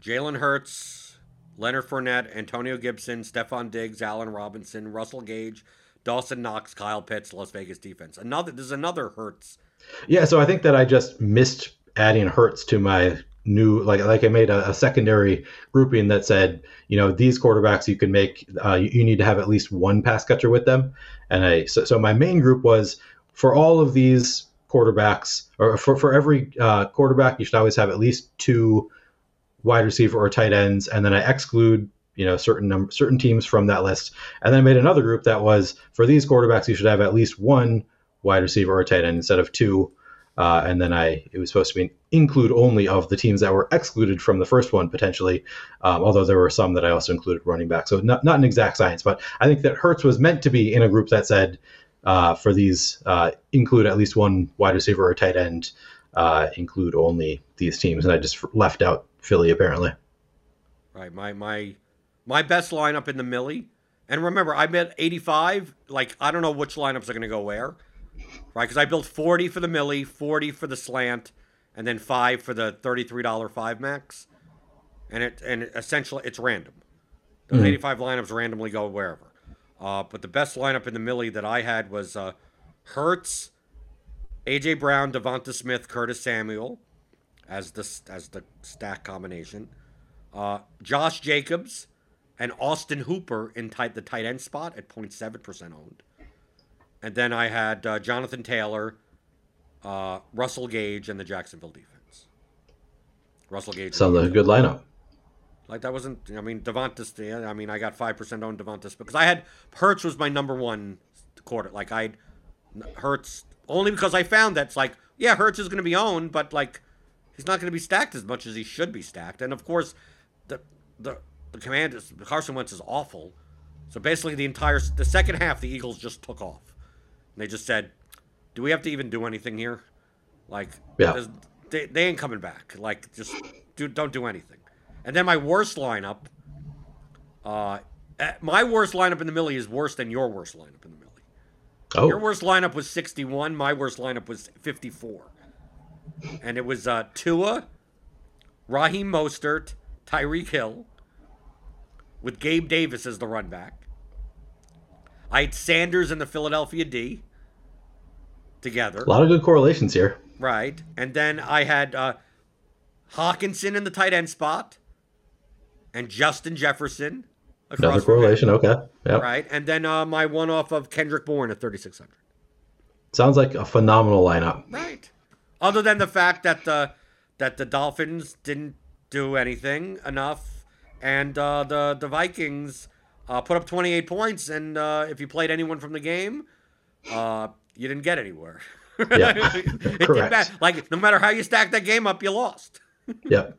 Jalen Hurts, Leonard Fournette, Antonio Gibson, Stefon Diggs, Allen Robinson, Russell Gage, Dawson Knox, Kyle Pitts, Las Vegas defense. Another there's another Hurts. Yeah, so I think that I just missed adding Hurts to my new like like I made a, a secondary grouping that said you know these quarterbacks you can make uh, you, you need to have at least one pass catcher with them, and I so, so my main group was for all of these quarterbacks or for for every uh, quarterback you should always have at least two wide receiver or tight ends, and then I exclude you know certain certain teams from that list, and then I made another group that was for these quarterbacks you should have at least one wide receiver or tight end instead of two. Uh, and then I it was supposed to be include only of the teams that were excluded from the first one potentially, um, although there were some that I also included running back. So not not an exact science, but I think that Hurts was meant to be in a group that said uh, for these uh, include at least one wide receiver or tight end, uh, include only these teams, and I just left out Philly apparently. Right. My my my best lineup in the Millie. And remember, I bet 85. Like I don't know which lineups are going to go where. Right? Because I built 40 for the Millie, 40 for the slant, and then five for the $33 five max. And it and it, essentially it's random. Those 85 lineups randomly go wherever. Uh, but the best lineup in the Millie that I had was uh, Hurts, AJ Brown, DeVonta Smith, Curtis Samuel, as the as the stack combination. Uh, Josh Jacobs and Austin Hooper in tight, the tight end spot at 0.7% owned. And then I had uh, Jonathan Taylor, uh, Russell Gage, and the Jacksonville defense. Russell Gage. Sounds like a good lineup. Like that wasn't. I mean, DeVonta's. yeah, I mean, I got five percent on DeVonta's because I had Hurts was my number one quarter. Like I, Hurts only because I found that's like yeah, Hurts is going to be owned, but like he's not going to be stacked as much as he should be stacked. And of course, the the the Commanders Carson Wentz is awful. So basically, the entire the second half, the Eagles just took off. And they just said, "Do we have to even do anything here? Like, Yeah. they, they ain't coming back. Like, just do don't do anything." And then my worst lineup, uh, eh, my worst lineup in the Millie is worse than your worst lineup in the Millie. Oh, Your worst lineup was 61. My worst lineup was 54. And it was uh, Tua, Raheem Mostert, Tyreek Hill, with Gabe Davis as the run back. I had Sanders and the Philadelphia D together. a lot of good correlations here. Right. And then I had uh, Hockenson in the tight end spot and Justin Jefferson across Another correlation. him. Okay. Yep. Right. And then uh, my one off of Kendrick Bourne at 3,600. Sounds like a phenomenal lineup. Right. Other than the fact that the that the Dolphins didn't do anything enough, and uh, the the Vikings uh, put up 28 points, and uh, if you played anyone from the game, uh, you didn't get anywhere. Yeah. Correct. Like no matter how you stack that game up, you lost. Yep.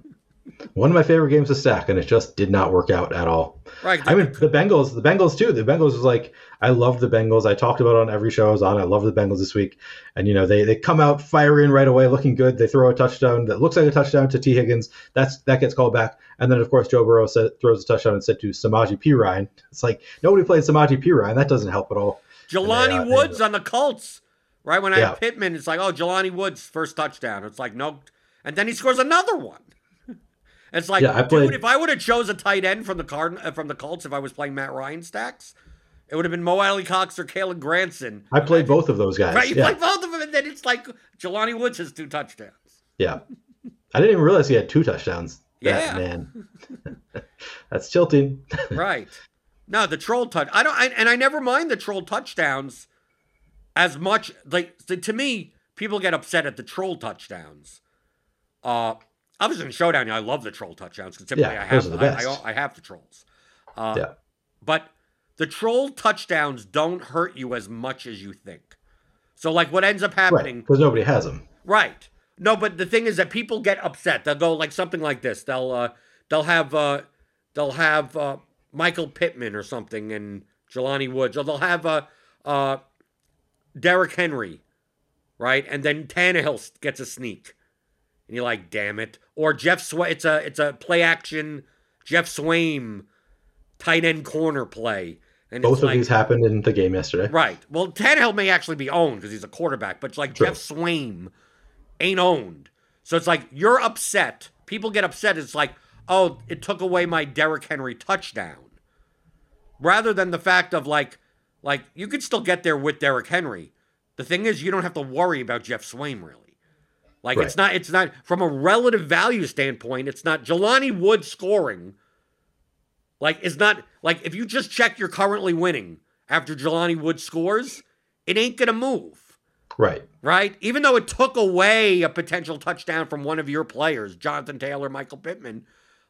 One of my favorite games to stack, and it just did not work out at all. Right. I mean, the Bengals, the Bengals too. The Bengals was like, I love the Bengals. I talked about it on every show I was on. I love the Bengals this week, and you know they they come out firing right away, looking good. They throw a touchdown that looks like a touchdown to Tee Higgins. That's that gets called back, and then of course Joe Burrow said, throws a touchdown and said to Samaje Perine. It's like nobody played Samaje Perine. That doesn't help at all. Jelani they, uh, Woods on the Colts. Right when I Yeah. had Pittman, it's like, oh, Jelani Woods first touchdown. It's like no, and then he scores another one. It's like, Yeah, I dude, if I would have chose a tight end from the Card uh, from the Colts, if I was playing Matt Ryan stacks, it would have been Mo Alie-Cox or Kylen Granson. I played both of those guys. Right, you yeah. play both of them, and then it's like Jelani Woods has two touchdowns. yeah. I didn't even realize he had two touchdowns. Yeah. That man. That's tilting. right. No, the troll touch. I don't, I, and I never mind the troll touchdowns as much. Like to- to me, people get upset at the troll touchdowns. Uh, obviously in showdown, I love the troll touchdowns because typically Yeah, I have the I, I. I have the trolls. Uh, Yeah. But the troll touchdowns don't hurt you as much as you think. So like what ends up happening Because nobody has them. Right. No, but the thing is that people get upset. They'll go like something like this. They'll uh they'll have uh they'll have uh Michael Pittman or something and Jelani Woods. Or they'll have uh uh Derrick Henry, right? And then Tannehill gets a sneak. And you're like, damn it. Or Jeff Swa it's a it's a play action Geoff Swaim tight end corner play. And Both of like, these happened in the game yesterday. Right. Well, Tannehill may actually be owned because he's a quarterback, but it's like True. Geoff Swaim ain't owned. So it's like you're upset. People get upset. It's like, oh, it took away my Derrick Henry touchdown. Rather than the fact of like, like you could still get there with Derrick Henry. The thing is, you don't have to worry about Geoff Swaim really. Like it's not, it's not from a relative value standpoint. It's not Jelani Wood scoring. Like it's not like if you just check you're currently winning after Jelani Wood scores, it ain't gonna move, Right. right? Even though it took away a potential touchdown from one of your players, Jonathan Taylor, Michael Pittman,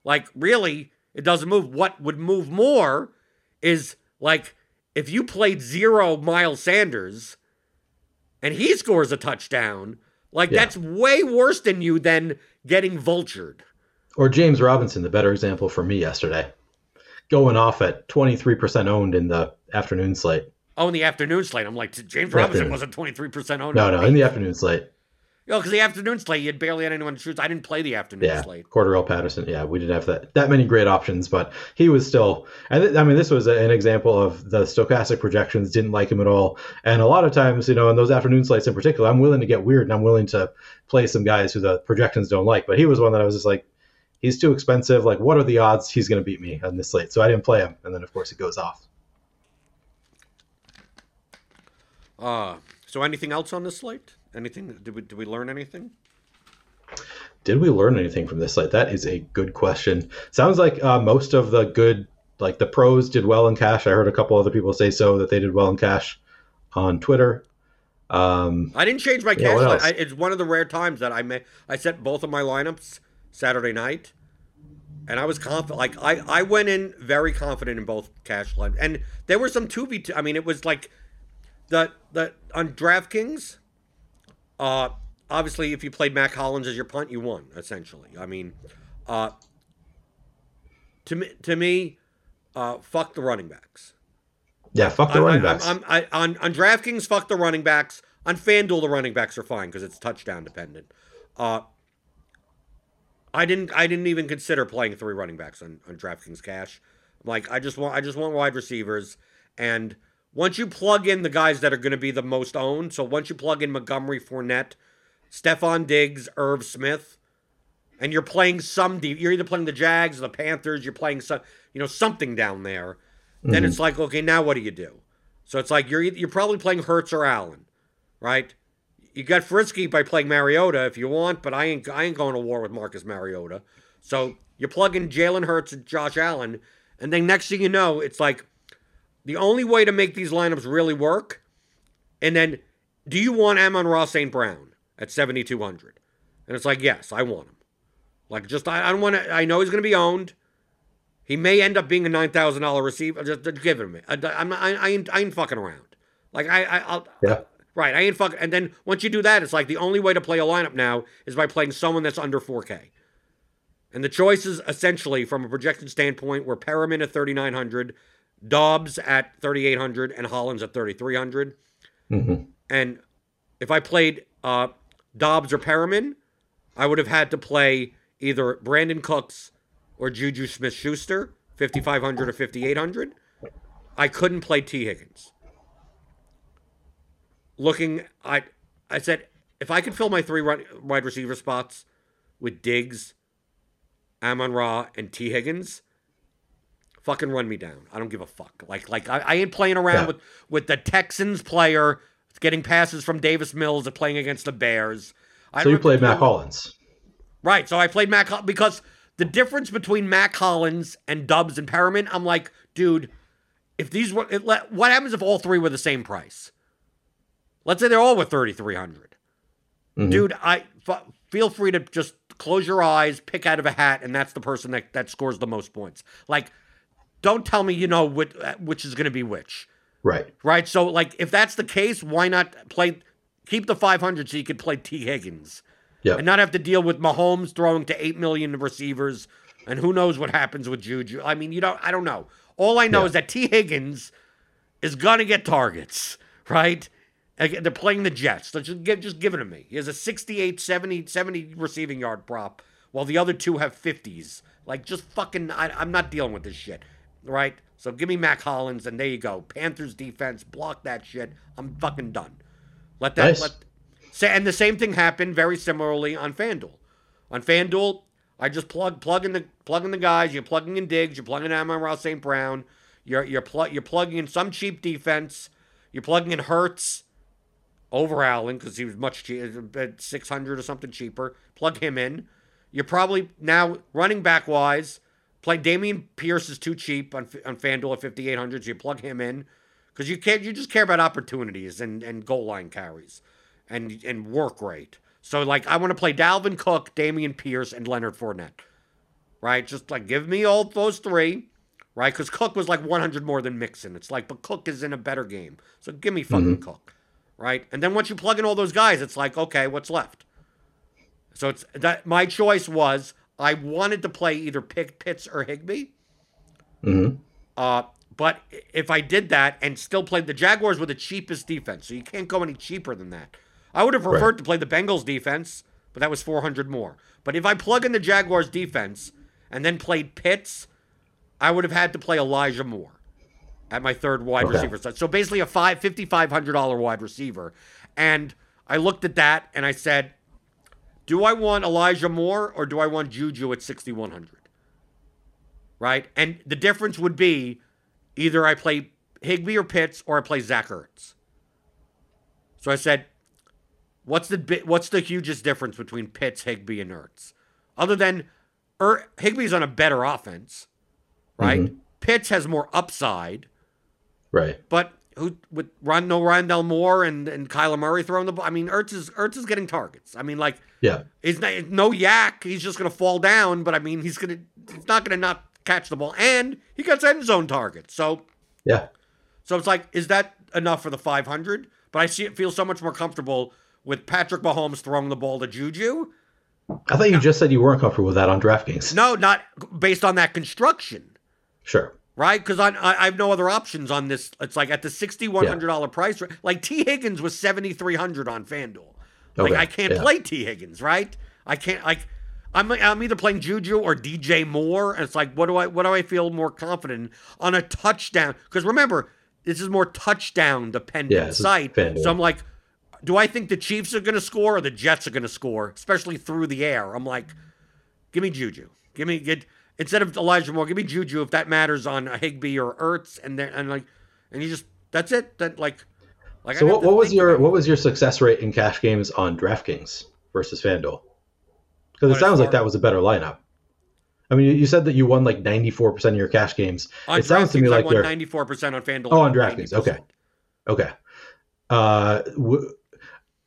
like really, it doesn't move. What would move more is like if you played zero Miles Sanders and he scores a touchdown, like Yeah. that's way worse than you than getting vultured. Or James Robinson, the better example for me yesterday, going off at 23% owned in the afternoon slate. Oh, in the afternoon slate, I'm like, James Afternoon. Robinson wasn't 23% owned. No, no, in the afternoon slate. Oh, because the afternoon slate, you had barely had anyone to choose. I didn't play the afternoon Yeah, slate. Cordarrelle Patterson. Yeah, we didn't have that that many great options, but he was still. And th- I mean, this was an example of the stochastic projections didn't like him at all. And a lot of times, you know, in those afternoon slates in particular, I'm willing to get weird and I'm willing to play some guys who the projections don't like. But he was one that I was just like, he's too expensive. Like, what are the odds he's going to beat me on this slate? So I didn't play him. And then of course he goes off. Uh, so anything else on this slate? Anything? Did we, did we learn anything? Did we learn anything from this slate? That is a good question. Sounds like uh, most of the good, like the pros, did well in cash. I heard a couple other people say so that they did well in cash on Twitter. Um, I didn't change my cash line. I, it's one of the rare times that I may, I set both of my lineups Saturday night, and I was confident. Like I, I went in very confident in both cash lines, and there were some two v two. I mean, it was like the the on DraftKings. Uh, obviously, if you played Mack Hollins as your punt, you won essentially. I mean, uh, to me, to me, uh, fuck the running backs. yeah, fuck the I- running I- backs. I'm, I, on on DraftKings, fuck the running backs. On FanDuel, the running backs are fine because it's touchdown dependent. Uh, I didn't I didn't even consider playing three running backs on, on DraftKings Cash. Like I just want I just want wide receivers, and once you plug in the guys that are going to be the most owned, so once you plug in Montgomery, Fournette, Stefon Diggs, Irv Smith, and you're playing some deep, you're either playing the Jags or the Panthers, you're playing some, you know, something down there. Mm-hmm. Then it's like, okay, now what do you do? So it's like you're you're probably playing Hurts or Allen, right? You got frisky by playing Mariota if you want, but I ain't I ain't going to war with Marcus Mariota. So you plug in Jalen Hurts and Josh Allen, and then next thing you know, it's like the only way to make these lineups really work. And then, do you want Amon-Ra St. Brown at 7,200? And it's like, yes, I want him. Like, just, I, I don't want to, I know he's going to be owned. He may end up being a $9,000 receiver. Just, just give it to me. I, I'm not, I, I, ain't, I ain't fucking around. Like, I, I, I'll, yeah. Right, I ain't fucking. And then once you do that, it's like the only way to play a lineup now is by playing someone that's under 4K. And the choices, essentially, from a projection standpoint, were Perriman at 3,900, Doubs at 3,800, and Hollins at 3,300. Mm-hmm. And if I played uh, Doubs or Perriman, I would have had to play either Brandin Cooks or Juju Smith Schuster, 5,500 or 5,800. I couldn't play Tee Higgins. Looking, I, I said, if I could fill my three wide receiver spots with Diggs, Amon Ra, and Tee Higgins, fucking run me down. I don't give a fuck. Like like I, I ain't playing around yeah. with with the Texans player getting passes from Davis Mills and playing against the Bears. I so you played Mack Hollins, right? So I played Mack because the difference between Mack Hollins and Doubs and Perriman, I'm like, dude, if these were, it, what happens if all three were the same price? Let's say they're all with 3,300. Mm-hmm. Dude, I f- feel free to just close your eyes, pick out of a hat, and that's the person that, that scores the most points. Like, don't tell me you know which, uh, which is going to be which. Right. Right. So, like, if that's the case, why not play, keep the 500 so you could play Tee Higgins. Yeah. And not have to deal with Mahomes throwing to 8 million receivers and who knows what happens with Juju. I mean, you know, I don't know. All I know yeah. is that Tee Higgins is going to get targets, right? They're playing the Jets. Let's just give, just give it to me. He has a 68, 70, 70 receiving yard prop, while the other two have 50s. Like, just fucking, I, I'm not dealing with this shit, right? So give me Mack Hollins, and there you go. Panthers defense, block that shit. I'm fucking done. Let that, nice. let, say, and the same thing happened very similarly on FanDuel. On FanDuel, I just plug plug in the plug in the guys. You're plugging in Diggs. You're plugging in Amon-Ra St. Brown. You're you're plug you're plugging in some cheap defense. You're plugging in Hurts over Allen because he was much cheaper, 600 or something cheaper. Plug him in. You're probably now running back wise. Play Dameon Pierce is too cheap on on FanDuel at 5800, so you plug him in because you can't. You just care about opportunities and and goal line carries, and and work rate. So like I want to play Dalvin Cook, Dameon Pierce, and Leonard Fournette. Right, just like give me all those three. Right, because Cook was like 100 more than Mixon. It's like, but Cook is in a better game, so give me fucking mm-hmm. Cook right? And then once you plug in all those guys, it's like, okay, what's left? So it's that my choice was I wanted to play either pick Pitts or Higbee. Mm-hmm. Uh, but if I did that and still played the Jaguars were the cheapest defense, so you can't go any cheaper than that. I would have preferred right. to play the Bengals defense, but that was 400 more. But if I plug in the Jaguars defense and then played Pitts, I would have had to play Elijah Moore at my third wide okay. receiver set. So basically a five fifty five hundred dollar wide receiver. And I looked at that and I said, do I want Elijah Moore or do I want Juju at sixty one hundred? Right? And the difference would be either I play Higbee or Pitts or I play Zach Ertz. So I said, what's the what's the hugest difference between Pitts, Higbee, and Ertz? Other than er, Higbee's on a better offense, right? Mm-hmm. Pitts has more upside, Right. But who with Ron no Rondale Moore and and Kyler Murray throwing the ball? I mean, Ertz is Ertz is getting targets. I mean, like yeah, he's not, no yak. He's just gonna fall down. But I mean, he's gonna he's not gonna not catch the ball, and he gets end zone targets. So yeah. So it's like, is that enough for the 500? But I see it feel so much more comfortable with Patrick Mahomes throwing the ball to Juju. I thought you just said you weren't comfortable with that on DraftKings. No, not based on that construction. Sure right? Because I, I have no other options on this. It's like at the sixty one hundred dollar yeah. price. Like Tee Higgins was seventy three hundred on FanDuel. Like okay. I can't yeah. play Tee Higgins, right? I can't like. I'm I'm either playing Juju or DJ Moore, and it's like, what do I what do I feel more confident on a touchdown? Because remember, this is more touchdown dependent Yeah, site. So I'm like, do I think the Chiefs are going to score or the Jets are going to score, especially through the air? I'm like, give me Juju. Give me get instead of Elijah Moore, give me Juju if that matters on Higbee or Ertz, and then and like, and you just that's it. That like, like. So what, what was your what was your success rate in cash games on DraftKings versus FanDuel? Because it sounds like that was a better lineup. I mean, you, said that you won like ninety four percent of your cash games. on it sounds to me DraftKings, I like won you're 94 percent on FanDuel. Oh, on DraftKings, 90%. okay. okay. Uh, w-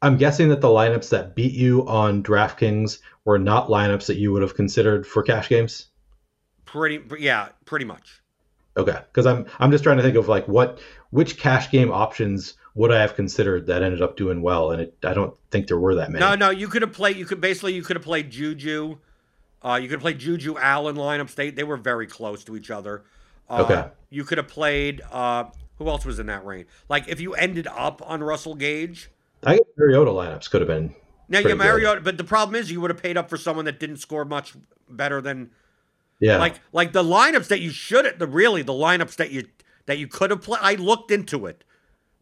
I'm guessing that the lineups that beat you on DraftKings were not lineups that you would have considered for cash games. Pretty, yeah, pretty much. Okay, because I'm I'm just trying to think of like what which cash game options would I have considered that ended up doing well, and it, I don't think there were that many. No, no, you could have played. You could basically you could have played Juju. Uh, you could have played Juju Allen lineups. They they were very close to each other. Uh, Okay. You could have played. Uh, who else was in that range? Like if you ended up on Russell Gage. I guess Mariota lineups could have been. Now yeah. Mariota. But the problem is, you would have paid up for someone that didn't score much better than Yeah, like like the lineups that you should. The really the lineups that you that you could have played. I looked into it,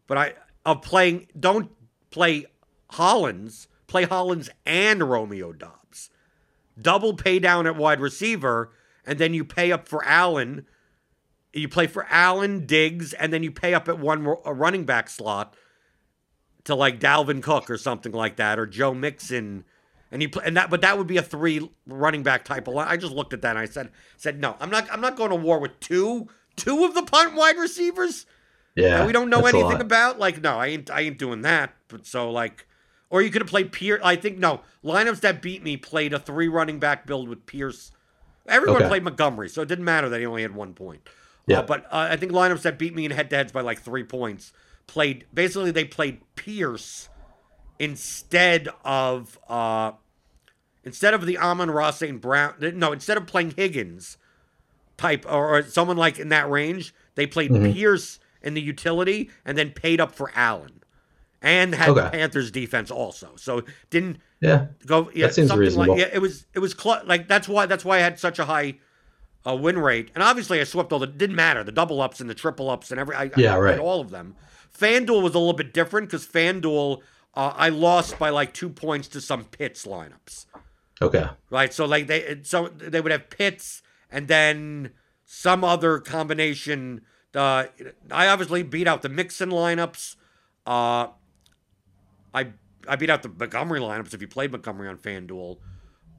but I of playing. Don't play Hollins. Play Hollins and Romeo Doubs. Double pay down at wide receiver, and then you pay up for Allen. You play for Allen, Diggs, and then you pay up at one running back slot to like Dalvin Cook or something like that, or Joe Mixon. And you play, and that, but that would be a three running back type of line. I just looked at that and I said, said no, I'm not, I'm not going to war with two, two of the punt wide receivers yeah. that we don't know anything about. Like, no, I ain't, I ain't doing that. But so like, or you could have played Pierce. I think no lineups that beat me played a three running back build with Pierce. Everyone Okay. played Montgomery, so it didn't matter that he only had one point. Yeah. Uh, but uh, I think lineups that beat me in head to heads by like three points played basically they played Pierce instead of uh instead of the Amon-Ra St. Brown. No, instead of playing Higgins type or, or someone like in that range, they played Mhm. Pierce in the utility and then paid up for Allen. And had the Panthers defense also. So didn't Yeah, go yeah, That seems something reasonable. like yeah, it was it was cl- like that's why that's why I had such a high uh, win rate. And obviously I swept all the didn't matter, the double ups and the triple ups and every I, Yeah, I right. all of them. FanDuel was a little bit different because FanDuel uh, I lost by like two points to some Pitts lineups. Okay. Right. So like they so they would have Pitts and then some other combination. Uh, I obviously beat out the Mixon lineups. Uh, I I beat out the Montgomery lineups if you played Montgomery on FanDuel.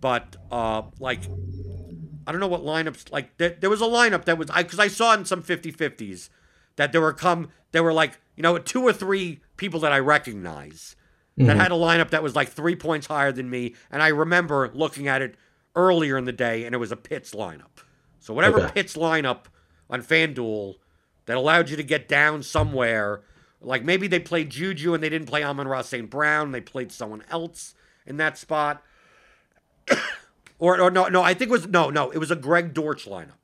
But uh, like I don't know what lineups like there, there was a lineup that was I because I saw in some 50-50s that there were come there were like you know two or three people that I recognize that Mhm. had a lineup that was like three points higher than me, and I remember looking at it earlier in the day, and it was a Pitts lineup. So whatever Okay. Pitts lineup on FanDuel that allowed you to get down somewhere, like maybe they played Juju and they didn't play Amon-Ra St. Brown, they played someone else in that spot. or, or no, no, I think it was no, no, it was a Greg Dortch lineup.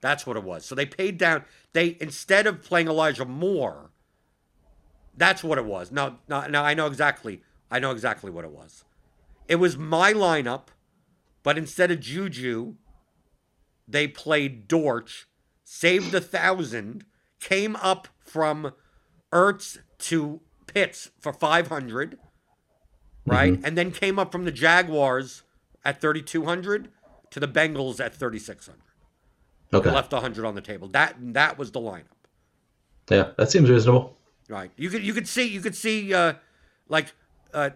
That's what it was. So they paid down. They instead of playing Elijah Moore, that's what it was. No, no, no. I know exactly. I know exactly what it was. It was my lineup, but instead of Juju, they played Dortch, saved a thousand, came up from Ertz to Pitts for five hundred, right, mm-hmm. and then came up from the Jaguars at thirty two hundred to the Bengals at thirty six hundred. Okay. Left a hundred on the table. That that was the lineup. Yeah, that seems reasonable. Right. You could you could see you could see uh like uh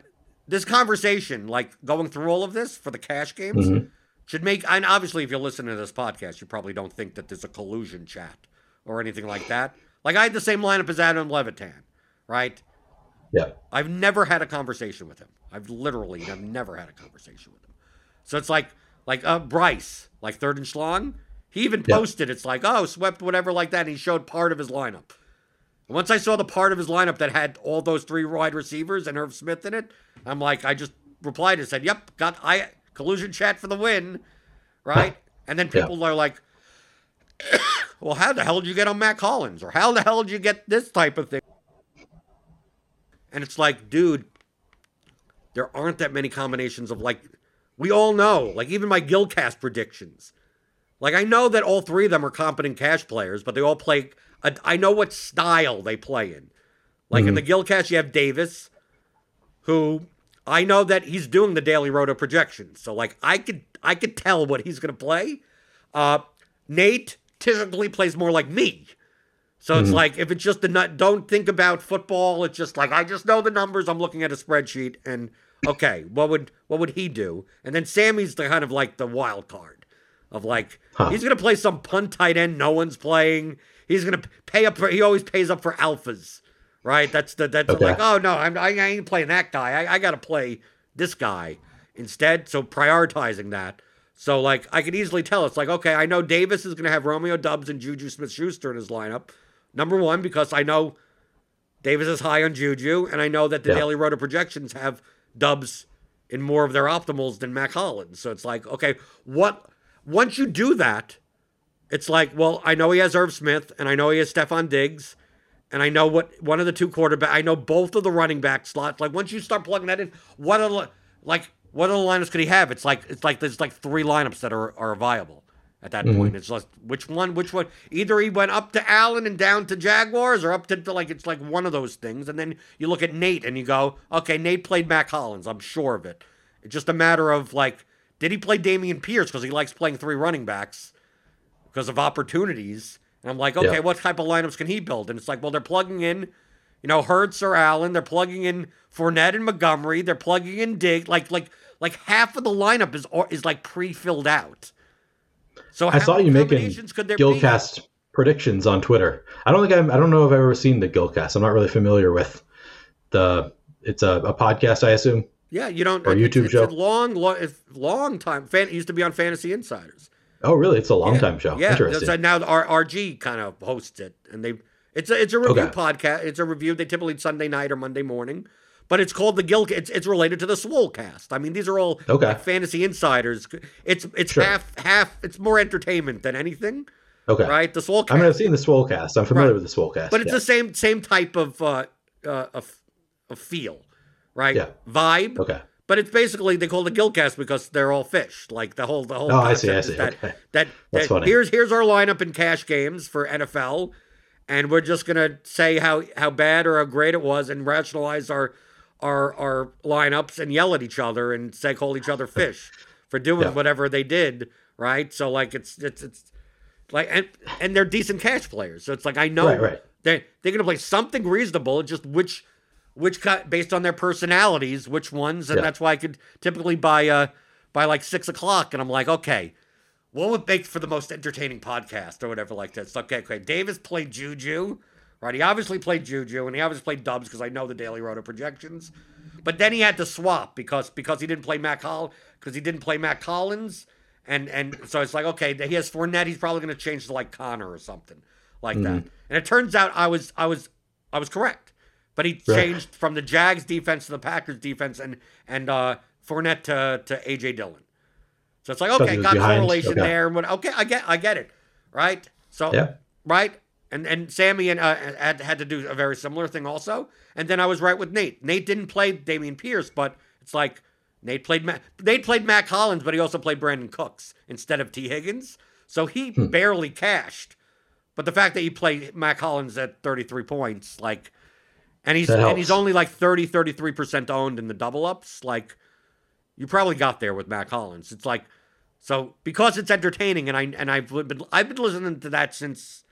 this conversation, like going through all of this for the cash games, Mhm. should make and obviously if you're listening to this podcast, you probably don't think that there's a collusion chat or anything like that. Like I had the same lineup as Adam Levitan, right? Yeah. I've never had a conversation with him. I've literally I've never had a conversation with him. So it's like like uh Bryce, like third and schlong. He even Yeah. posted it's like, oh, swept whatever like that. And he showed part of his lineup. Once I saw the part of his lineup that had all those three wide receivers and Irv Smith in it, I'm like, I just replied and said, Yep, got I collusion chat for the win. Right? And then Yeah. people are like, Well, how the hell did you get on Mack Hollins? Or how the hell did you get this type of thing? And it's like, dude, there aren't that many combinations of like we all know, like even my Gilcast predictions. Like I know that all three of them are competent cash players, but they all play. A, I know what style they play in. Like in the Gilcast, you have Davis, who I know that he's doing the daily roto projections. So like I could I could tell what he's gonna play. Uh, Nate typically plays more like me. So it's like if it's just the nut, don't think about football. It's just like I just know the numbers. I'm looking at a spreadsheet, and okay, what would what would he do? And then Sammy's the kind of like the wild card of like Huh. he's gonna play some punt tight end no one's playing. He's gonna pay up for. He always pays up for alphas, right? That's the that's Okay. like oh no, I'm, I ain't playing that guy. I, I got to play this guy instead. So prioritizing that. So like I could easily tell it's like okay, I know Davis is gonna have Romeo Doubs and Juju Smith Schuster in his lineup. Number one because I know Davis is high on Juju, and I know that the Yeah. Daily Roto projections have Dubs in more of their optimals than Mack Hollins. So it's like, okay, what once you do that, it's like, well, I know he has Irv Smith, and I know he has Stefon Diggs, and I know what one of the two quarterback. I know both of the running back slots. Like once you start plugging that in, what are the like what other lineups could he have? It's like it's like there's like three lineups that are are viable at that mm-hmm. point. It's just which one, which one. Either he went up to Allen and down to Jaguars, or up to, to, like it's like one of those things. And then you look at Nate and you go, okay, Nate played Mack Hollins. I'm sure of it. It's just a matter of like, did he play Dameon Pierce because he likes playing three running backs because of opportunities? And I'm like, okay, Yeah. what type of lineups can he build? And it's like, well, they're plugging in, you know, Hurts or Allen. They're plugging in Fournette and Montgomery. They're plugging in Dig. Like, like, like half of the lineup is is like pre-filled out. So I saw you making be? Gilcast predictions on Twitter. I don't think I'm, I don't know if I've ever seen the Gilcast. I'm not really familiar with the. It's a, a podcast, I assume. Yeah, you don't. Or it's- YouTube it's show? A long, long, long time. Fan, it used to be on Fantasy Insiders. Oh, really? It's a long yeah. time show. Yeah, Interesting. so now R- RG kind of hosts it, and they it's a it's a review Okay. podcast. It's a review. They typically Sunday night or Monday morning, but it's called the Gil. It's it's related to the Swolecast. I mean, these are all Okay. like fantasy insiders. It's it's Sure. half half. It's more entertainment than anything, okay. right? The Swolecast. I mean, I've seen the Swolecast. I'm familiar Right. with the Swolecast. but it's yeah. the same same type of uh, uh of, of feel, right? Yeah. Vibe. okay. But it's basically they call it Gilcast because they're all fish. Like the whole the whole. Oh, I see, I see. That, Okay. that, That's that funny. here's here's our lineup in cash games for NFL, and we're just gonna say how how bad or how great it was and rationalize our our our lineups and yell at each other and say call each other fish for doing Yeah. whatever they did. Right. So like it's it's it's like and and they're decent cash players. So it's like I know Right, right. they they're gonna play something reasonable. Just which which cut based on their personalities, which ones, and Yeah. that's why I could typically buy uh by like six o'clock, and I'm like, okay, what would make for the most entertaining podcast or whatever like this? Okay, okay. Davis played Juju, right? He obviously played Juju, and he obviously played Doubs because I know the Daily Roto projections. But then he had to swap because because he didn't play Matt Col because he didn't play Mack Hollins, and and so it's like okay, he has Fournette. He's probably going to change to like Connor or something like that. And it turns out I was I was I was correct. But he Right. changed from the Jags defense to the Packers defense and and uh, Fournette to, to AJ Dillon. So it's like okay, got behind, correlation okay. there. And what, okay, I get I get it, right? So Yeah. right, and and Sammy and uh, had had to do a very similar thing also. And then I was right with Nate. Nate didn't play Dameon Pierce, but it's like Nate played Ma- Nate played Mack Hollins, but he also played Brandin Cooks instead of Tee Higgins. So he Hmm. barely cashed. But the fact that he played Mack Hollins at 33 points, like, and he's and he's only like 30, 33 percent owned in the double ups, like, you probably got there with Mack Hollins. It's like, so because it's entertaining, and I and I've been I've been listening to that since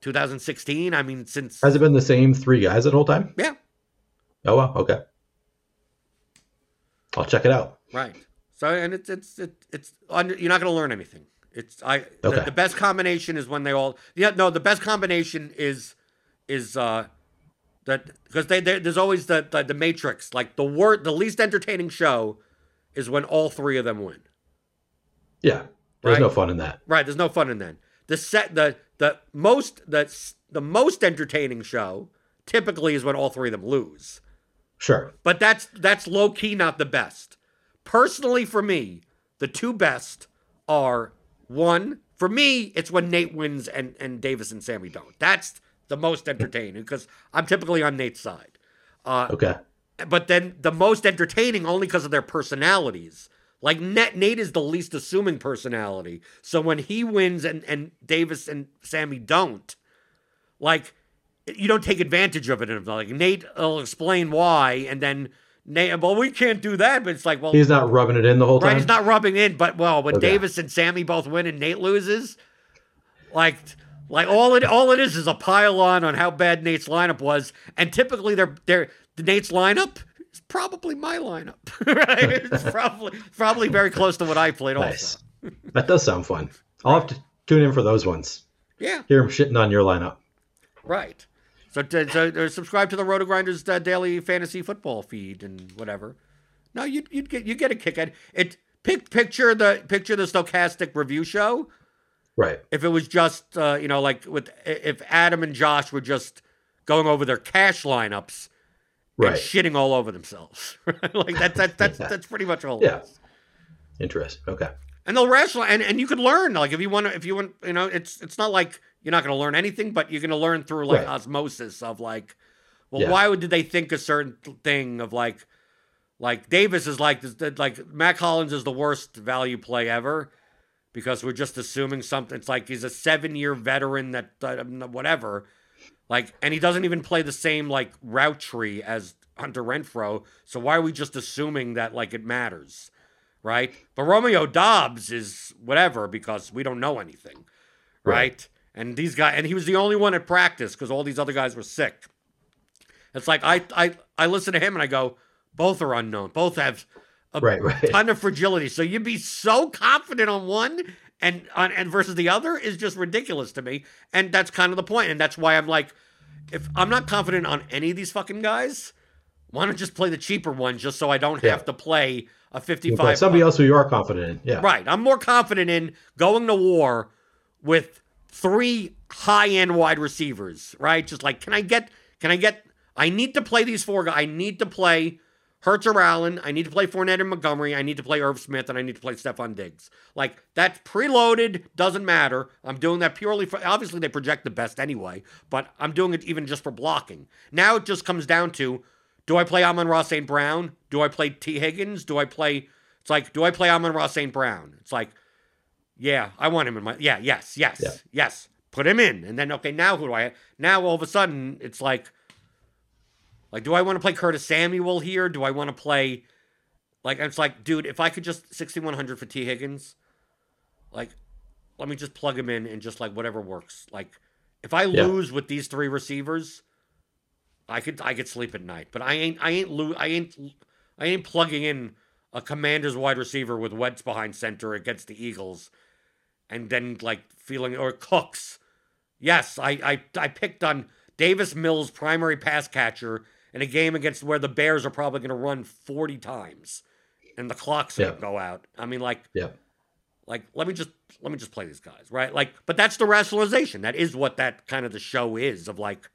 2016. I mean, since Has it been the same three guys the whole time? yeah, Oh, wow. Okay. I'll check it out. Right. So and it's it's it, it's under, you're not going to learn anything. It's I the, the best combination is when they all yeah no the best combination is is uh that because they, they there's always the, the the matrix like the word the least entertaining show is when all three of them win. Yeah. There's Right. no fun in that. Right. There's no fun in that. The set the the most the the most entertaining show typically is when all three of them lose. Sure. But that's that's low key not the best. Personally, for me, the two best are one. For me, it's when Nate wins and and Davis and Sammy don't. That's the most entertaining because I'm typically on Nate's side. Uh, Okay. but then the most entertaining only because of their personalities. Like Nate, Nate is the least assuming personality. So when he wins and and Davis and Sammy don't, like you don't take advantage of it. And like Nate will explain why, and then Nate, well, we can't do that. But it's like, well, he's not rubbing it in the whole time. right, he's not rubbing in. But well, when Okay. Davis and Sammy both win and Nate loses, like. Like all it all it is is a pile on on how bad Nate's lineup was, and typically they're they're Nate's lineup is probably my lineup. right? It's probably probably very close to what I played Nice. also. that does sound fun. I'll have to tune in for those ones. Yeah, Hear him shitting on your lineup. right. So, so uh, subscribe to the RotoGrinders uh, daily fantasy football feed and whatever. No, you you get you get a kick at it. Pic, picture the picture the stochastic review show. Right. If it was just uh, you know like with if Adam and Josh were just going over their cash lineups and Right. shitting all over themselves, like that that that's that's pretty much all. Yeah. Interesting. Okay. and they'll rationalize and, and you can learn like if you want to if you want you know it's it's not like you're not going to learn anything but you're going to learn through like Right. osmosis of like well Yeah. why would did they think a certain thing of like like davis is like this like mack hollins is the worst value play ever because we're just assuming something it's like he's a seven year veteran that uh, whatever like and he doesn't even play the same like route tree as hunter renfrow so why are we just assuming that like it matters right? But Romeo Doubs is whatever because we don't know anything, right? Right. And these guys, and he was the only one at practice because all these other guys were sick. It's like I I I listen to him and I go, both are unknown, both have a Right. Right. ton of fragility. So you'd be so confident on one and on and versus the other is just ridiculous to me. And that's kind of the point. And that's why I'm like, if I'm not confident on any of these fucking guys, why not just play the cheaper one just so I don't Yeah. have to play a 55 play somebody else who you are confident in. Yeah. Right. I'm more confident in going to war with three high-end wide receivers, right? Just like, can I get, can I get, I need to play these four guys. I need to play Hurts or Allen. I need to play Fournette and Montgomery. I need to play Irv Smith, and I need to play Stefon Diggs. Like, that's preloaded, doesn't matter. I'm doing that purely for, obviously, they project the best anyway, but I'm doing it even just for blocking. Now it just comes down to, do I play Amon-Ra St. Brown? Do I play Tee Higgins? Do I play, it's like, do I play Amon-Ra St. Brown? It's like, yeah, I want him in my, yeah, yes, yes, Yeah. yes. Put him in. And then, okay, now who do I, now all of a sudden, it's like, like, do I want to play Curtis Samuel here? Do I want to play, like, it's like, dude, if I could just 6,100 for Tee Higgins, like, let me just plug him in and just like whatever works. Like, if I Yeah. lose with these three receivers, I could I could sleep at night. But I ain't I ain't lo- I ain't I ain't plugging in a Commanders wide receiver with Wentz behind center against the Eagles, and then like feeling or Cooks. Yes, I I I picked on Davis Mills, primary pass catcher, in a game against where the Bears are probably going to run forty times, and the clock's going to Yeah. go out. I mean, like Yeah. like let me just let me just play these guys right like but that's the rationalization that is what that kind of the show is of like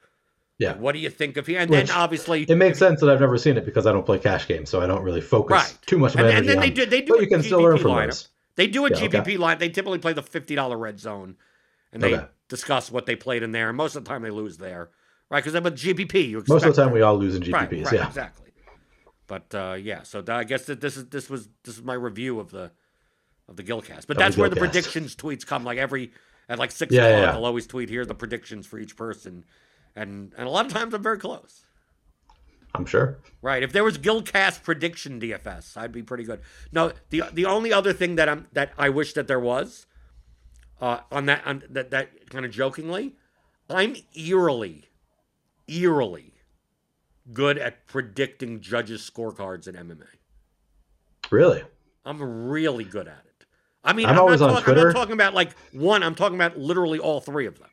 Yeah. what do you think of here and Which- then obviously It makes sense that I've never seen it because I don't play cash games, so I don't really focus Right. too much of and, my and energy then they on- do they do But you can still GPP learn from lineup. those. they do a Yeah, okay. GPP line they typically play the $50 red zone and they Okay. discuss what they played in there and most of the time they lose there right because I'm with GPP you Most of the time, we all lose in GPPs. right, yeah. exactly. But uh, yeah, so I guess that this is this was this is my review of the of the Gilcast. But Of that's the where the predictions tweets come. Like every at like six Yeah, o'clock, yeah. I'll always tweet here the predictions for each person, and and a lot of times I'm very close. I'm sure. Right. If there was Gilcast prediction DFS, I'd be pretty good. No, the the only other thing that I'm that I wish that there was, uh, on that on that that kind of jokingly, I'm eerily, eerily good at predicting judges' scorecards in MMA. Really? I'm really good at it. I mean, I'm I'm, always not on talk- I'm not talking about like one. I'm talking about literally all three of them.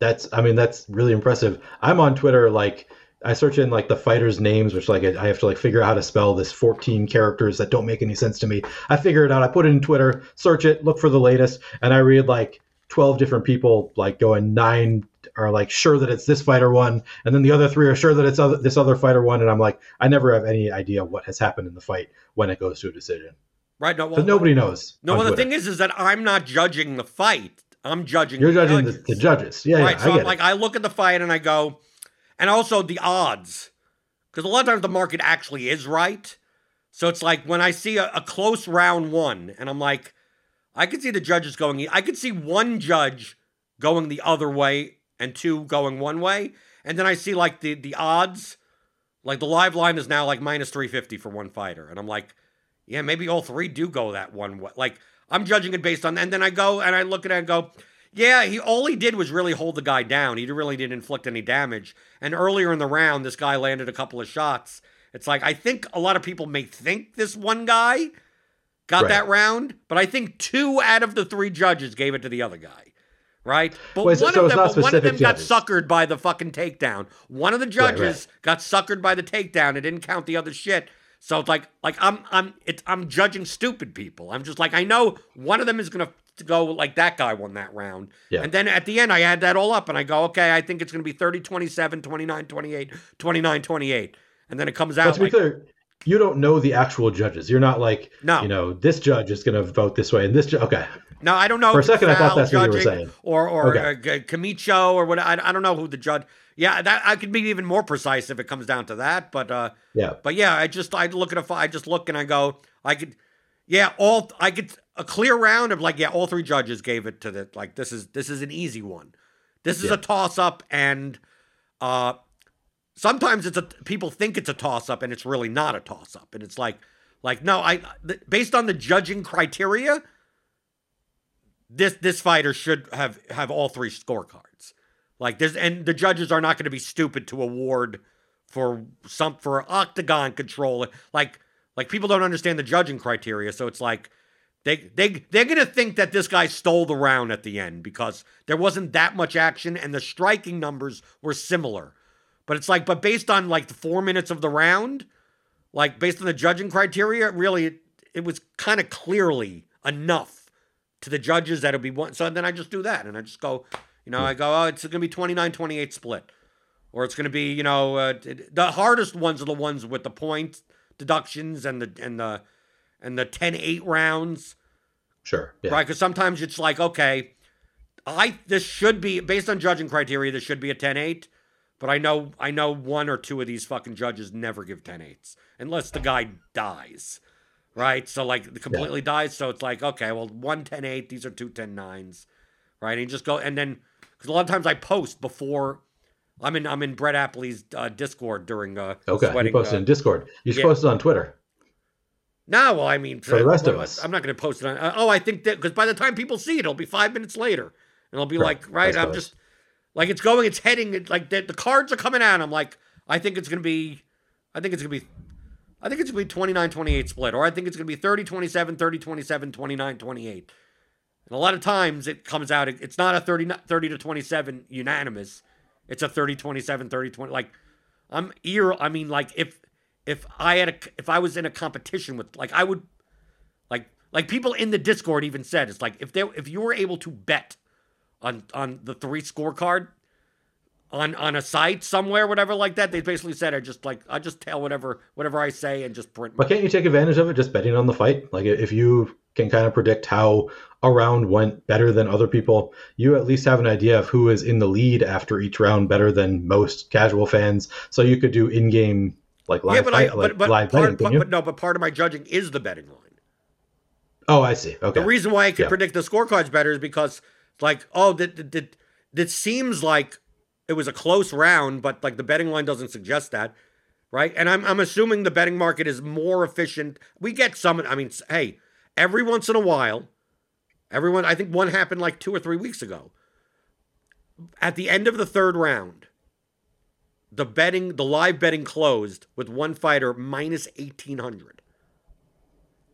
That's I mean that's really impressive. I'm on Twitter like I search in like the fighters' names, which like I have to like figure out how to spell this 14 characters that don't make any sense to me. I figure it out. I put it in Twitter, search it, look for the latest, and I read like 12 different people like going nine are like sure that it's this fighter one, and then the other three are sure that it's other, this other fighter one, and I'm like I never have any idea what has happened in the fight when it goes to a decision. Right? No, well, nobody knows. No, well, the Twitter. thing is, is that I'm not judging the fight. I'm judging. you're the judging the, judges. the judges. Yeah, right. yeah, so I I'm like. I look at the fight and I go, and also the odds, because a lot of times the market actually is right. So it's like when I see a, a close round one, and I'm like, I could see the judges going. I could see one judge going the other way and two going one way, and then I see like the the odds, like the live line is now like minus three fifty for one fighter, and I'm like, yeah, maybe all three do go that one way. Like I'm judging it based on, and then I go and I look at it and go, yeah, he all he did was really hold the guy down. He really didn't inflict any damage. And earlier in the round, this guy landed a couple of shots. It's like I think a lot of people may think this one guy got Right. that round, but I think two out of the three judges gave it to the other guy. Right? But Wait, one so of them, but one of them got judges. suckered by the fucking takedown. One of the right. judges got suckered by the takedown. It didn't count the other shit. So it's like like I'm I'm it's I'm judging stupid people. I'm just like I know one of them is gonna go like that guy won that round. Yeah. And then at the end I add that all up and I go, okay, I think it's gonna be 30, 27, 29, 28, 29, 28. And then it comes out be like, clear, you don't know the actual judges. You're not like, No. you know, this judge is going to vote this way, and this. Ju- okay, No, I don't know. For a second, I thought that's what you were saying. Or or Okay. uh, Camicho or what. I, I don't know who the judge. Yeah, that I could be even more precise if it comes down to that. But uh, yeah, but yeah, I just I look at a I just look and I go I could, yeah, all I could a clear round of like yeah, all three judges gave it to the like this is this is an easy one. This is Yeah. a toss up and uh sometimes it's a people think it's a toss up and it's really not a toss up and it's like like no I based on the judging criteria this this fighter should have have all three scorecards. Like this and the judges are not going to be stupid to award for some for octagon control. Like like people don't understand the judging criteria so it's like they they they're going to think that this guy stole the round at the end because there wasn't that much action and the striking numbers were similar but it's like, but based on like the four minutes of the round, like based on the judging criteria, really, it, it was kind of clearly enough to the judges that it'd be one. So then I just do that and I just go, you know, I go, oh, it's going to be 29 28 split. Or it's going to be, you know, uh, it- the hardest ones are the ones with the point deductions and the, and the, and the 10 8 rounds sure, yeah, right? Because sometimes it's like, okay, I this should be based on judging criteria. This should be a 10-8, but I know I know one or two of these fucking judges never give 10-8s unless the guy dies, right? So like completely dies. So it's like, okay, well, one 10-8, these are two 10-9s, right? And you just go and then because a lot of times I post before. I'm in I'm in Brett Appley's uh, Discord during uh Okay, sweating, you posted uh, in Discord. You should yeah. post it on Twitter. No, well, I mean, For the rest of us. I'm not going to post it on. Uh, oh, I think that because by the time people see it, it'll be five minutes later, and I'll be Correct, like, right, I'm just like it's going, it's heading, it, like the, the cards are coming out. I'm like, I think it's going to be, I think it's going to be, I think it's going to be 29 28 split, or I think it's going to be 30 27, 30 27, 29 28. And a lot of times it comes out, it- it's not a 30, 30 to 27 unanimous. It's a 30 27, 30 20. Like, I'm ear, I mean, like, if, if I had a, if I was in a competition with, like, I would, like, like people in the Discord even said, it's like if they, if you were able to bet on on the three scorecard on on a site somewhere, whatever like that, they basically said I just like I just tell whatever whatever I say and just print. But can't you take advantage of it just betting on the fight? Like if you can kind of predict how a round went better than other people, you at least have an idea of who is in the lead after each round better than most casual fans. So you could do in-game like live yeah, but fight, I like but but, live part, betting, but, but no, but part of my judging is the betting line. oh, I see. Okay. The reason why I can Yeah. predict the scorecards better is because, like, oh, that that- that that seems like it was a close round, but like the betting line doesn't suggest that, right? And I'm I'm assuming the betting market is more efficient. We get some. I mean, hey, every once in a while, everyone. I think one happened like two or three weeks ago. At the end of the third round, the betting, the live betting closed with one fighter minus eighteen hundred,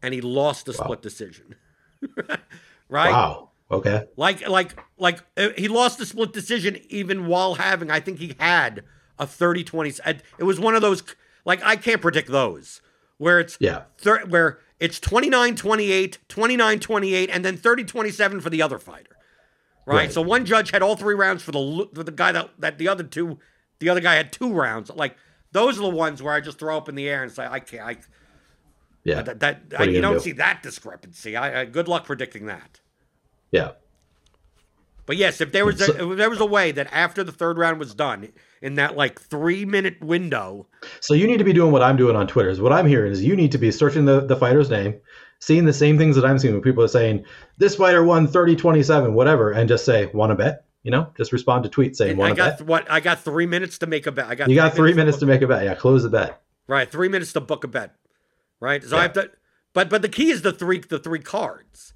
and he lost the Wow. split decision. right? Wow. Okay. Like, like, like uh, he lost the split decision even while having. I think he had a 30-20. uh, It was one of those. Like, I can't predict those where it's Yeah. thir- where it's 29-28, 29-28, and then 30-27 for the other fighter. Right? Right. So one judge had all three rounds for the for the guy that that the other two, the other guy had two rounds. Like those are the ones where I just throw up in the air and say I can't. I, Yeah. that, that I, you you don't do? see that discrepancy. I, I good luck predicting that. Yeah. But yes, if there was a, So- if there was a way that after the third round was done in that like three minute window, So you need to be doing what I'm doing on Twitter. Is what I'm hearing is you need to be searching the, the fighter's name, seeing the same things that I'm seeing when people are saying this fighter won 30-27, whatever, and just say want to bet. You know, just respond to tweets saying I want to got bet. what I got three minutes to make a bet. I got You got three minutes book- to make a bet. Yeah, close the bet. right three minutes to book a bet, right? So I have to, but but the key is the three the three cards,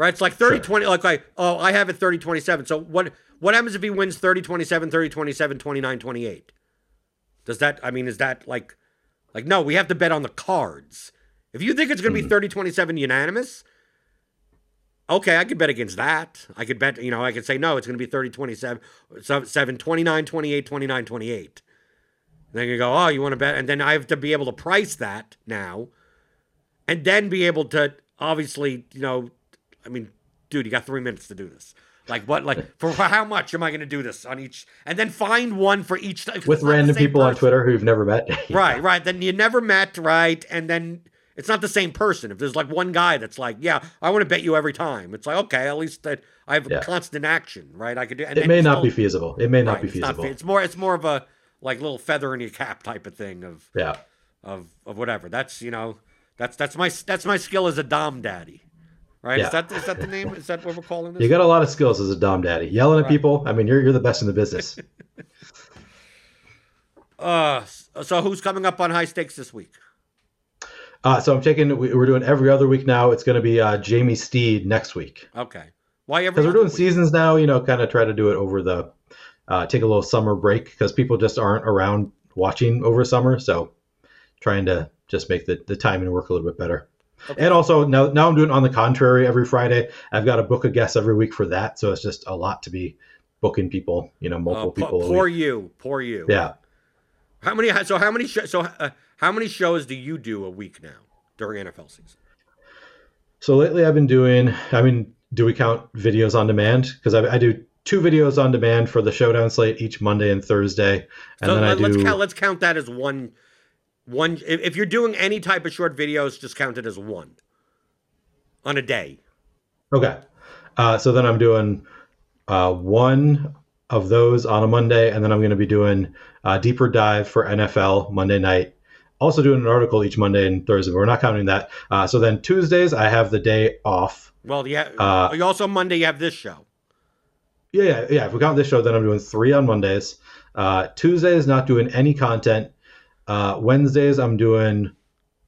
right? It's like 30 Sure. 20 like like oh I have it 30 27. So what what happens if he wins 30 27 30 27 29 28? Does that I mean is that like like no we have to bet on the cards. If you think it's going to be hmm. 30 27 unanimous, okay, I could bet against that. I could bet, you know, I could say no, it's going to be 30 27 so- 7 29 28 29 28. Then you go, oh, you want to bet? And then I have to be able to price that now and then be able to obviously, you know, I mean, dude, you got three minutes to do this. Like what? Like for how much am I going to do this on each? And then find one for each. With it's not the random people on. Twitter who you've never met. Right, right. Then you never met, right? And then it's not the same person. If there's like one guy that's like, yeah, I want to bet you every time. It's like, okay, at least that I have Yeah. constant action, right? I could do. It may not be feasible. It may not right, be it's not feasible. it's more. It's more of a like little feather in your cap type of thing of yeah. of of whatever. That's you know, that's that's my that's my skill as a dom daddy, right? Yeah. Is that is that the name? Is that what we're calling this? You got a lot of skills as a dom daddy. Yelling at people. I mean, you're you're the best in the business. uh, so who's coming up on high stakes this week? uh, so I'm taking. we- We're doing every other week now. It's going to be uh, Jamie Steed next week Okay, why every because we're doing week? seasons now. You know, kind of try to do it over the uh, take a little summer break because people just aren't around watching over summer. So trying to just make the the timing work a little bit better. Okay. And also now now I'm doing on the contrary every Friday. I've got to book a guest every week for that. So it's just a lot to be booking people. You know, multiple Oh, po- people. poor you, poor you. Yeah. How many? So how many? Sh- so uh, how many shows do you do a week now during NFL season? So lately, I've been doing. I mean, do we count videos on demand? Because I, I do two videos on demand for the showdown slate each Monday and Thursday, and so then I let, us count. Let's count that as one. One. If, you're doing any type of short videos, just count it as one on a day. Okay, uh, so then I'm doing uh, one of those on a Monday, and then I'm going to be doing a deeper dive for NFL Monday night. Also doing an article each Monday and Thursday, but we're not counting that. Uh, so then Tuesdays, I have the day off. Well, yeah. Uh, you also Monday you have this show. Yeah, yeah, yeah. If we count this show, then I'm doing three on Mondays. Uh, is not doing any content. Uh, Wednesdays, I'm doing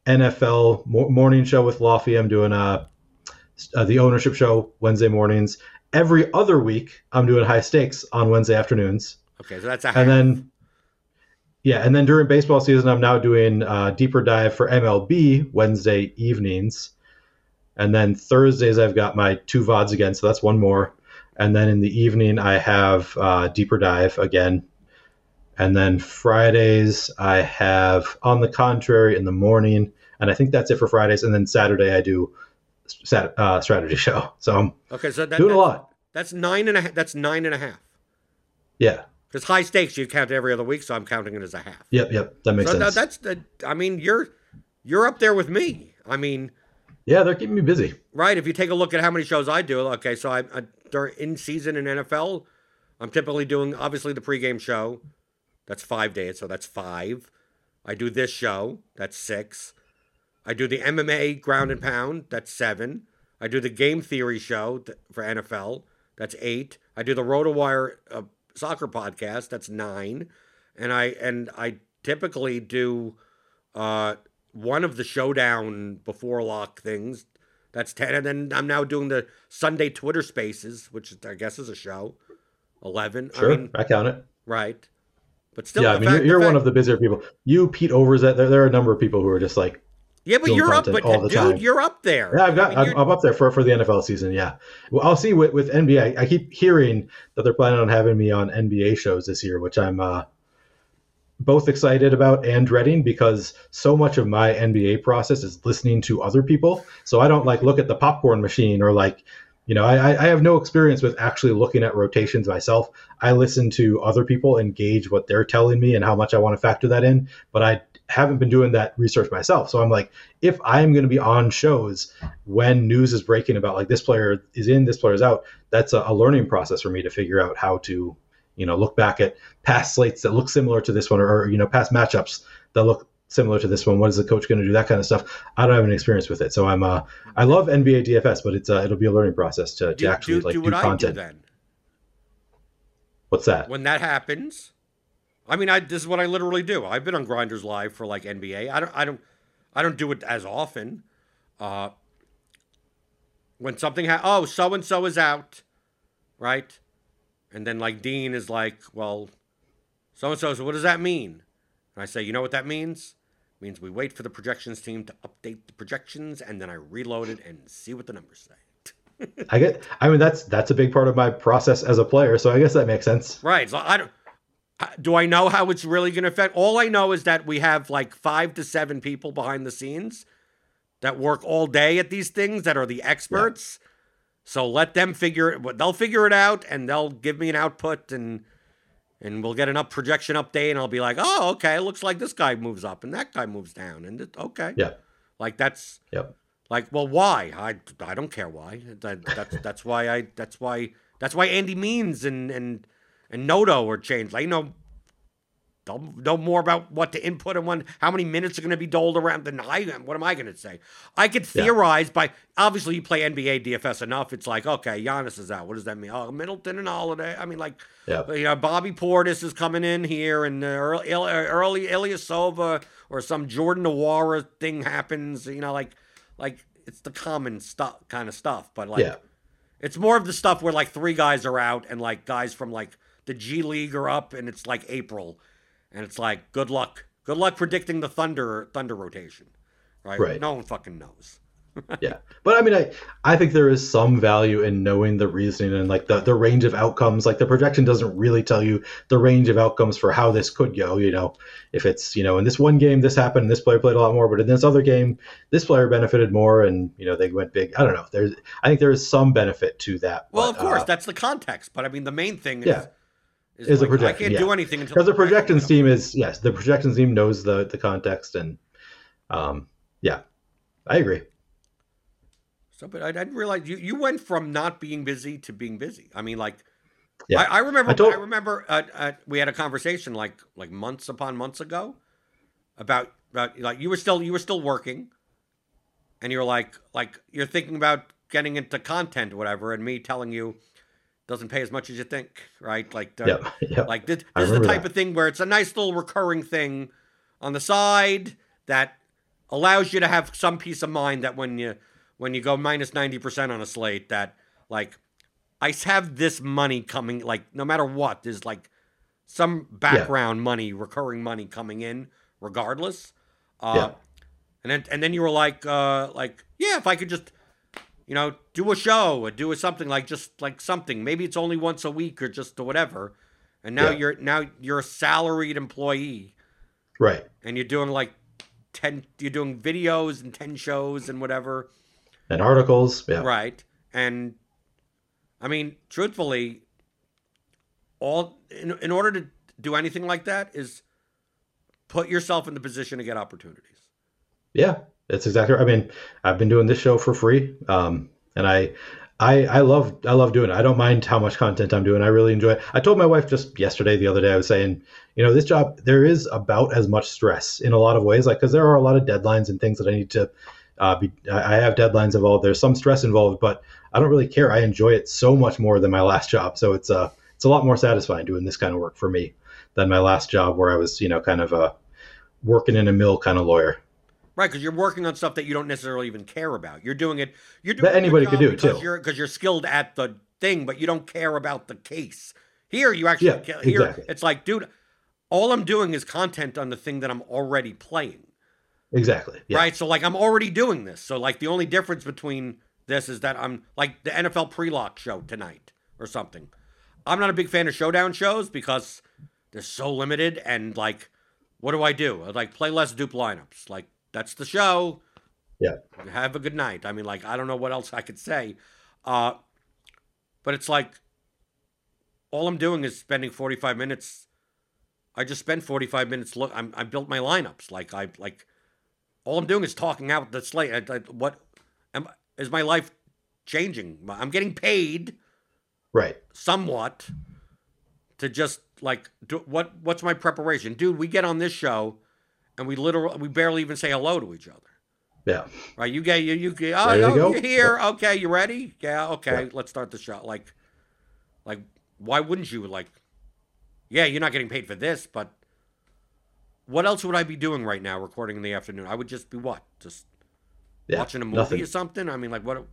NFL mo- morning show with Lofty. I'm doing uh, uh, the ownership show Wednesday mornings. Every other week, I'm doing high stakes on Wednesday afternoons. Okay, so that's a. And then, yeah, and then during baseball season, I'm now doing uh, deeper dive for MLB Wednesday evenings. And then Thursdays, I've got my two VODs again, so that's one more. And then in the evening, I have uh, deeper dive again. And then Fridays, I have on the contrary in the morning. And I think that's it for Fridays. And then Saturday, I do sat, uh, strategy show. So I'm okay, so that, doing a lot. That's nine and a half. That's nine and a half. Yeah. Because high stakes you count every other week, so I'm counting it as a half. Yep. Yep. That makes so sense. that, that's the. I mean, you're you're up there with me. I mean, yeah, they're keeping me busy. right? If you take a look at how many shows I do, okay, so I, I during in season in NFL, I'm typically doing obviously the pregame show. That's five days, so that's five. I do this show. That's six. I do the MMA ground and pound. That's seven. I do the game theory show for NFL. That's eight. I do the RotoWire uh, soccer podcast. That's nine. And I and I typically do uh, one of the showdown before lock things. That's ten. And then I'm now doing the Sunday Twitter Spaces, which I guess is a show. Eleven. Sure. I mean, I count it. right. But still, yeah, I mean, fact- you're, you're one of the busier people. You, Pete Overs, there, there are a number of people who are just like, Yeah, but you're up, but all the dude, time. you're up there. yeah, I've got, I mean, I'm, you're- I'm up there for, for the NFL season. Yeah. Well, I'll see with, with NBA. I, I keep hearing that they're planning on having me on NBA shows this year, which I'm uh, both excited about and dreading because so much of my NBA process is listening to other people. So I don't like look at the popcorn machine or like, you know, I, I have no experience with actually looking at rotations myself. I listen to other people and gauge what they're telling me and how much I want to factor that in. But I haven't been doing that research myself. So I'm like, if I'm going to be on shows when news is breaking about like this player is in, this player is out, that's a, a learning process for me to figure out how to, you know, look back at past slates that look similar to this one or, or you know, past matchups that look similar to this one. What is the coach going to do? That kind of stuff. I don't have any experience with it, so I'm uh, I love NBA DFS, but it's uh, it'll be a learning process to, to Do, actually do, like do do, what content. I do then. What's that? When that happens, I mean, I this is what I literally do. I've been on Grinders Live for like NBA. I don't, I don't, I don't do it as often. Uh, when something ha- oh, so and so is out, right? And then like Dean is like, well, so and so. So what does that mean? And I say, you know what that means? Means we wait for the projections team to update the projections, and then I reload it and see what the numbers say. I get. I mean, that's that's a big part of my process as a player. So I guess that makes sense. Right. So I don't. Do I know how it's really going to affect? All I know is that we have like five to seven people behind the scenes that work all day at these things that are the experts. So let them figure it. They'll figure it out, and they'll give me an output, and and we'll get an up projection update, and I'll be like, oh, okay, it looks like this guy moves up, and that guy moves down, and it, okay, Yeah. like that's Yep. like, well, why? I, I don't care why. That, that's that's why I that's why that's why Andy Means and and and Noto are changed. I know they'll know more about what to input and when how many minutes are going to be doled around than I am. What am I going to say? I could Yeah. theorize by obviously you play NBA DFS enough. It's like okay, Giannis is out. What does that mean? Oh, Middleton and Holiday. I mean, like Yep. you know, Bobby Portis is coming in here, and uh, early, Ersan Ilyasova or some Jordan Nwora thing happens. You know, like, like it's the common stuff, kind of stuff. But like, Yeah. it's more of the stuff where like three guys are out, and like guys from like the G League are up, and it's like April, and it's like good luck, good luck predicting the Thunder Thunder rotation, right? Right. No one fucking knows. yeah but i mean i i think there is some value in knowing the reasoning and like the, the range of outcomes like the projection doesn't really tell you the range of outcomes for how this could go you know if it's you know in this one game this happened and this player played a lot more but in this other game this player benefited more and you know they went big i don't know there's i think there is some benefit to that Well, but, of course, uh, that's the context. But I mean, the main thing Yeah. is, Is the like, projection, I can't yeah. do anything until because the projection projections team is yes the projections team knows the the context and um yeah i agree So, but I, I didn't realize you, you went from not being busy to being busy. I mean, like, Yeah. I, I remember. I, I remember uh, uh, we had a conversation like like months upon months ago about about like you were still you were still working, and you're like like you're thinking about getting into content or whatever, and me telling you doesn't pay as much as you think, right? Like, the, yeah yeah like this, this is the type that. of thing where it's a nice little recurring thing on the side that allows you to have some peace of mind that when you when you go minus 90% on a slate that like I have this money coming like no matter what there's like some background money recurring money coming in regardless uh Yeah. and then and then you were like uh like yeah if I could just you know do a show or do a something like just like something. Maybe it's only once a week or just or whatever. And now Yeah. you're now you're a salaried employee. Right. And you're doing like 10 you're doing videos and 10 shows and whatever. And articles yeah. Right. And i mean truthfully all in, in order to do anything like that is put yourself in the position to get opportunities. Yeah, that's exactly. I mean, I've been doing this show for free, um, and I, I, I love, I love doing it. I don't mind how much content I'm doing. I really enjoy it. I told my wife just yesterday, the other day, I was saying, you know, this job there is about as much stress in a lot of ways, like because there are a lot of deadlines and things that I need to. Uh, be, I have deadlines involved. There's some stress involved, but I don't really care. I enjoy it so much more than my last job. So it's uh, it's a lot more satisfying doing this kind of work for me than my last job where I was, you know, kind of a working in a mill kind of lawyer. Right because you're working on stuff that you don't necessarily even care about you're doing it you're doing That anybody could do, because too. you're because you're skilled at the thing but you don't care about the case here you actually Yeah, ca- here exactly. it's like dude all i'm doing is content on the thing that i'm already playing Exactly. Yeah. right? So like I'm already doing this. So like the only difference between this is that I'm like the NFL pre-lock show tonight or something. I'm not a big fan of showdown shows because they're so limited and like what do I do? I like play less dupe lineups. Like that's the show. Yeah. Have a good night. I mean like I don't know what else I could say. Uh but it's like all I'm doing is spending 45 minutes I just spent 45 minutes. Look, I'm, I built my lineups. Like I like, all I'm doing is talking out the slate. I, I, what am is my life changing? I'm getting paid Right. somewhat to just like do, what what's my preparation, dude? We get on this show, and we literally we barely even say hello to each other. Yeah. Right? You get you you get, oh, Ready oh, you're here. Okay, you ready? Yeah. Okay, Yeah. let's start the show. Like, like why wouldn't you like? Yeah, you're not getting paid for this, but what else would I be doing right now, recording in the afternoon? I would just be what, just Yeah. watching a movie Nothing. or something. I mean, like what?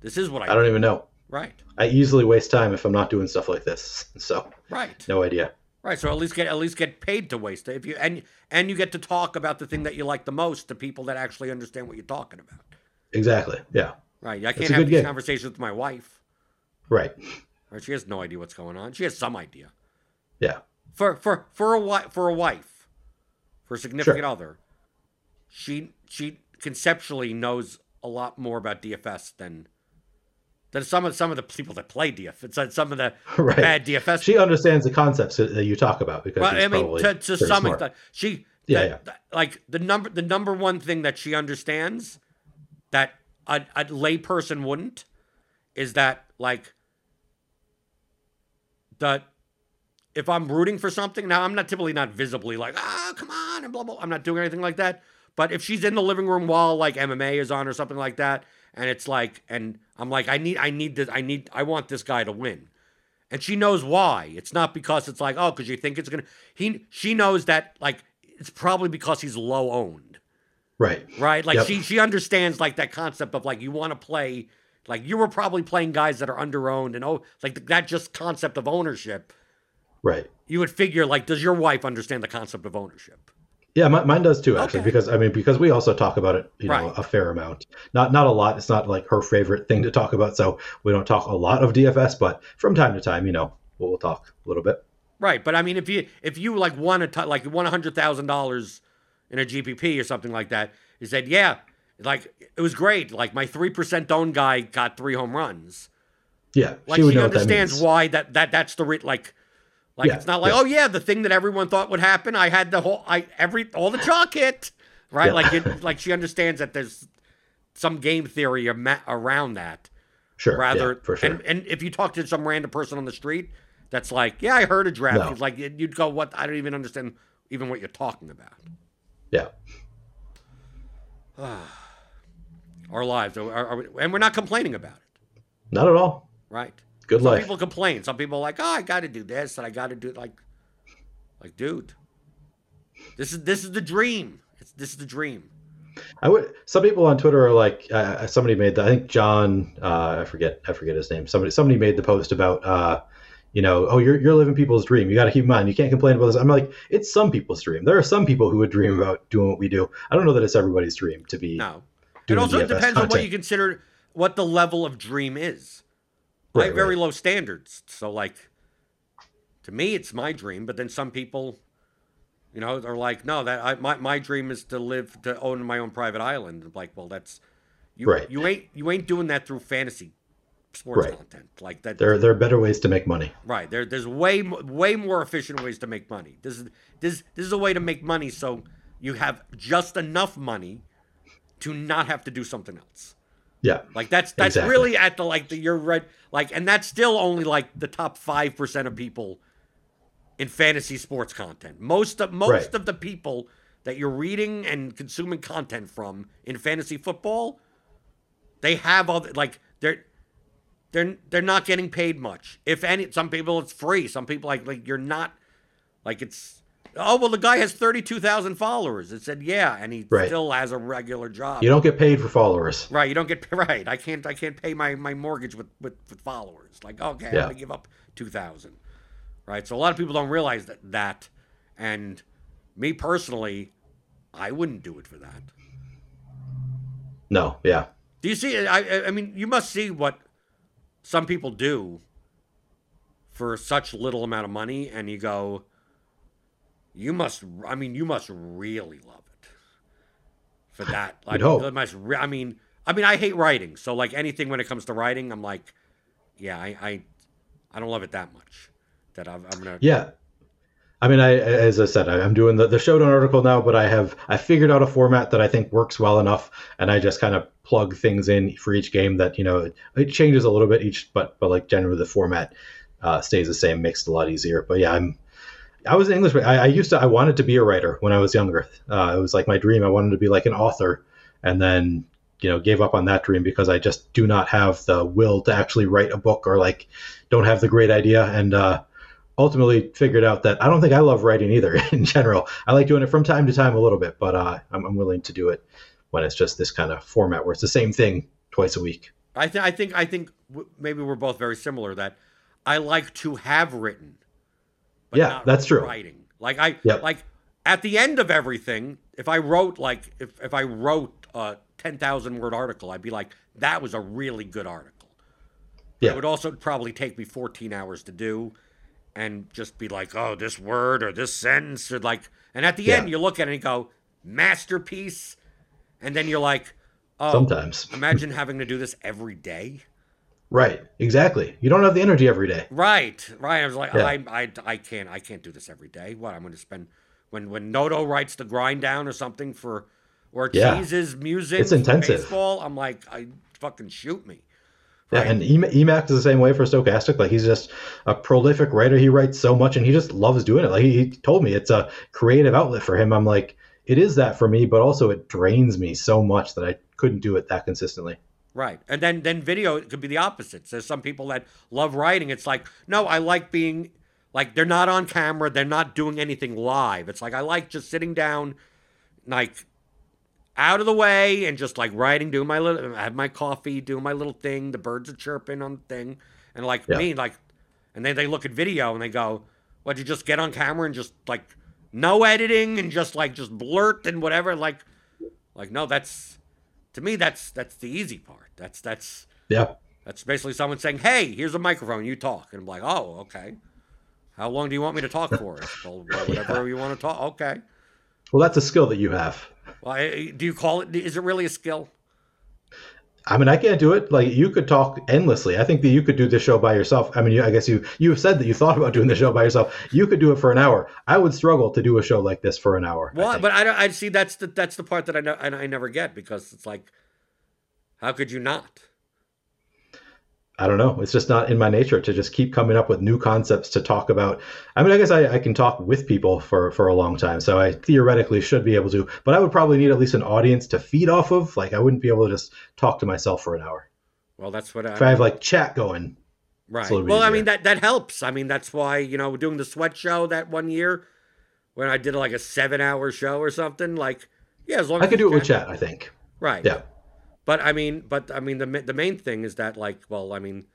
This is what I, I don't even know. right, I easily waste time if I'm not doing stuff like this. So right. no idea. Right, so at least get at least get paid to waste it. If you and and you get to talk about the thing that you like the most to people that actually understand what you're talking about. Exactly. Yeah. Right, I can't have these gig. conversations with my wife. Right. Right, she has no idea what's going on. She has some idea. Yeah. For for for a wife for a wife, for a significant other, she she conceptually knows a lot more about DFS than than some of some of the people that play DFS. Some of the Right. bad DFS She understands the concepts that you talk about because Well, she's I mean, probably to, to some extent, she, Yeah, that- yeah. that- like the number, the number one thing that she understands that a, a layperson wouldn't is that like that if I'm rooting for something now, I'm not typically not visibly like ah come on and blah blah. I'm not doing anything like that. But if she's in the living room while like MMA is on or something like that, and it's like, and I'm like, I need, I need this, I need, I want this guy to win and she knows why. It's not because it's like, oh, because you think it's gonna. He, she knows that like it's probably because he's low owned, Right. right? Like Yep. she, she understands like that concept of like you want to play, like you were probably playing guys that are under owned and oh, like that just concept of ownership. Right. You would figure like, does your wife understand the concept of ownership? Yeah, mi- mine does too, actually, Okay. because I mean, because we also talk about it, you know, a fair amount. Not not a lot. It's not like her favorite thing to talk about, so we don't talk a lot of DFS. But from time to time, you know, we'll, we'll talk a little bit. Right, but I mean, if you if you like won a t- like won a hundred thousand dollars in a GPP or something like that, you said, yeah, like it was great. Like my three percent owned guy got three home runs. Yeah, Like she she, would know what that understands means. why that that that's the re- like. Like Yeah, it's not like yeah. oh yeah the thing that everyone thought would happen I had the whole I every all the chalk hit right Yeah. like it like she understands that there's some game theory around that Sure, rather for sure. and, and if you talk to some random person on the street that's like yeah i heard a draft No. Like you'd go what i don't even understand even what you're talking about yeah, our lives are, are, are- and we're not complaining about it not at all. right Good some life. people complain some people are like oh i gotta do this and i gotta do it. like like dude this is this is the dream it's, this is the dream I would. Some people on Twitter are like, uh, somebody made the. I think John. Uh, I forget. I forget his name. Somebody. Somebody made the post about. Uh, you know, oh, you're you're living people's dream. You got to keep in mind. You can't complain about this. I'm like, it's some people's dream. There are some people who would dream about doing what we do. I don't know that it's everybody's dream to be. no it also DFS depends on what you consider what the level of dream is i Right, have very right. low standards so like to me it's my dream but then some people you know they're like no that I, my, my dream is to live to own my own private island I'm like well that's you Right. you ain't you ain't doing that through fantasy sports Right. content like that There there are better ways to make money. right there there's way way more efficient ways to make money this is this this is a way to make money so you have just enough money to not have to do something else Yeah. like that's that's Exactly. really at the like the you're right like and that's still only like the top five percent of people in fantasy sports content. Most of most Right. of the people that you're reading and consuming content from in fantasy football, they have all the, like they're they're they're not getting paid much. If any, some people it's free. Some people like like you're not like it's. Oh well, the guy has thirty-two thousand followers. It said yeah, and he Right. still has a regular job. You don't get paid for followers. Right, you don't get right. I can't. I can't pay my, my mortgage with, with, with followers. Like, okay, I'm gonna give up two thousand. Right. So a lot of people don't realize that that, and me personally, I wouldn't do it for that. No. Yeah. Do you see? I I- I mean, you must see what some people do for such little amount of money, and you go, you must. I mean, you must really love it for that. I You'd hope. must I mean, I mean, I hate writing, so like anything when it comes to writing, I'm like, yeah, I I, I don't love it that much. That I'm, I'm gonna. Yeah. I mean, I as I said, I, am doing the the showdown article now, but I have I figured out a format that I think works well enough, and I just kind of plug things in for each game that you know it, it changes a little bit each, but but like generally the format uh, stays the same, makes it a lot easier. But yeah, I'm I was an English. I, I used to I wanted to be a writer when I was younger. Uh, it was like my dream. I wanted to be like an author, and then you know gave up on that dream because I just do not have the will to actually write a book or like don't have the great idea and. uh ultimately figured out that I don't think I love writing either in general. I like doing it from time to time a little bit, but uh, I'm, I'm, willing to do it when it's just this kind of format where it's the same thing twice a week. I, th- I think I think maybe we're both very similar that I like to have written. Yeah, that's true. Writing like I yep. like at the end of everything. If I wrote like if if I wrote a ten thousand word article, I'd be like that was a really good article. Yeah. It would also probably take me 14 hours to do and just be like, oh, this word or this sentence or like, and at the yeah. end you look at it and go, masterpiece, and then you're like, oh, sometimes imagine having to do this every day. Right, exactly. You don't have the energy every day. Right, right. I was like, yeah. I, I, I can't, I can't do this every day. What I'm going to spend when when Noto writes the grind down or something for, or yeah. Music, it's intensive. Baseball. I'm like, I fucking shoot me. Right. Yeah, and Emac is the same way for Stokastic. Like he's just a prolific writer. He writes so much, and he just loves doing it. Like he, he told me, it's a creative outlet for him. I'm like, it is that for me, but also it drains me so much that I couldn't do it that consistently. Right, and then then video it could be the opposite. There's some people that love writing. It's like, no, I like being like they're not on camera, they're not doing anything live. It's like I like just sitting down, like out of the way and just like writing, doing my little, I have my coffee, doing my little thing. The birds are chirping on the thing, and like yeah. me, like, and then they look at video and they go, "What? You just get on camera and just like no editing and just like just blurt and whatever." Like, like no, that's to me that's that's the easy part. That's that's yeah. That's basically someone saying, "Hey, here's a microphone. You talk," and I'm like, "Oh, okay. How long do you want me to talk for?" well, whatever yeah. you want to talk. Okay. Well, that's a skill that you have. Well, do you call it? Is it really a skill? I mean, I can't do it. Like you could talk endlessly. I think that you could do this show by yourself. I mean, you, I guess you you have said that you thought about doing the show by yourself. You could do it for an hour. I would struggle to do a show like this for an hour. Well, I but I, I see that's the that's the part that I, know, I never get because it's like, how could you not? I don't know. It's just not in my nature to just keep coming up with new concepts to talk about. I mean, I guess I, I, can talk with people for, for a long time, so I theoretically should be able to. But I would probably need at least an audience to feed off of. Like, I wouldn't be able to just talk to myself for an hour. Well, that's what I. If I have like chat going, right? Well, easier. I mean that that helps. I mean that's why you know doing the sweat show that one year when I did like a seven hour show or something. Like, yeah, as long as I could do it with chat, I think. Right. Yeah. But I mean, but I mean, the the main thing is that like, well, I mean,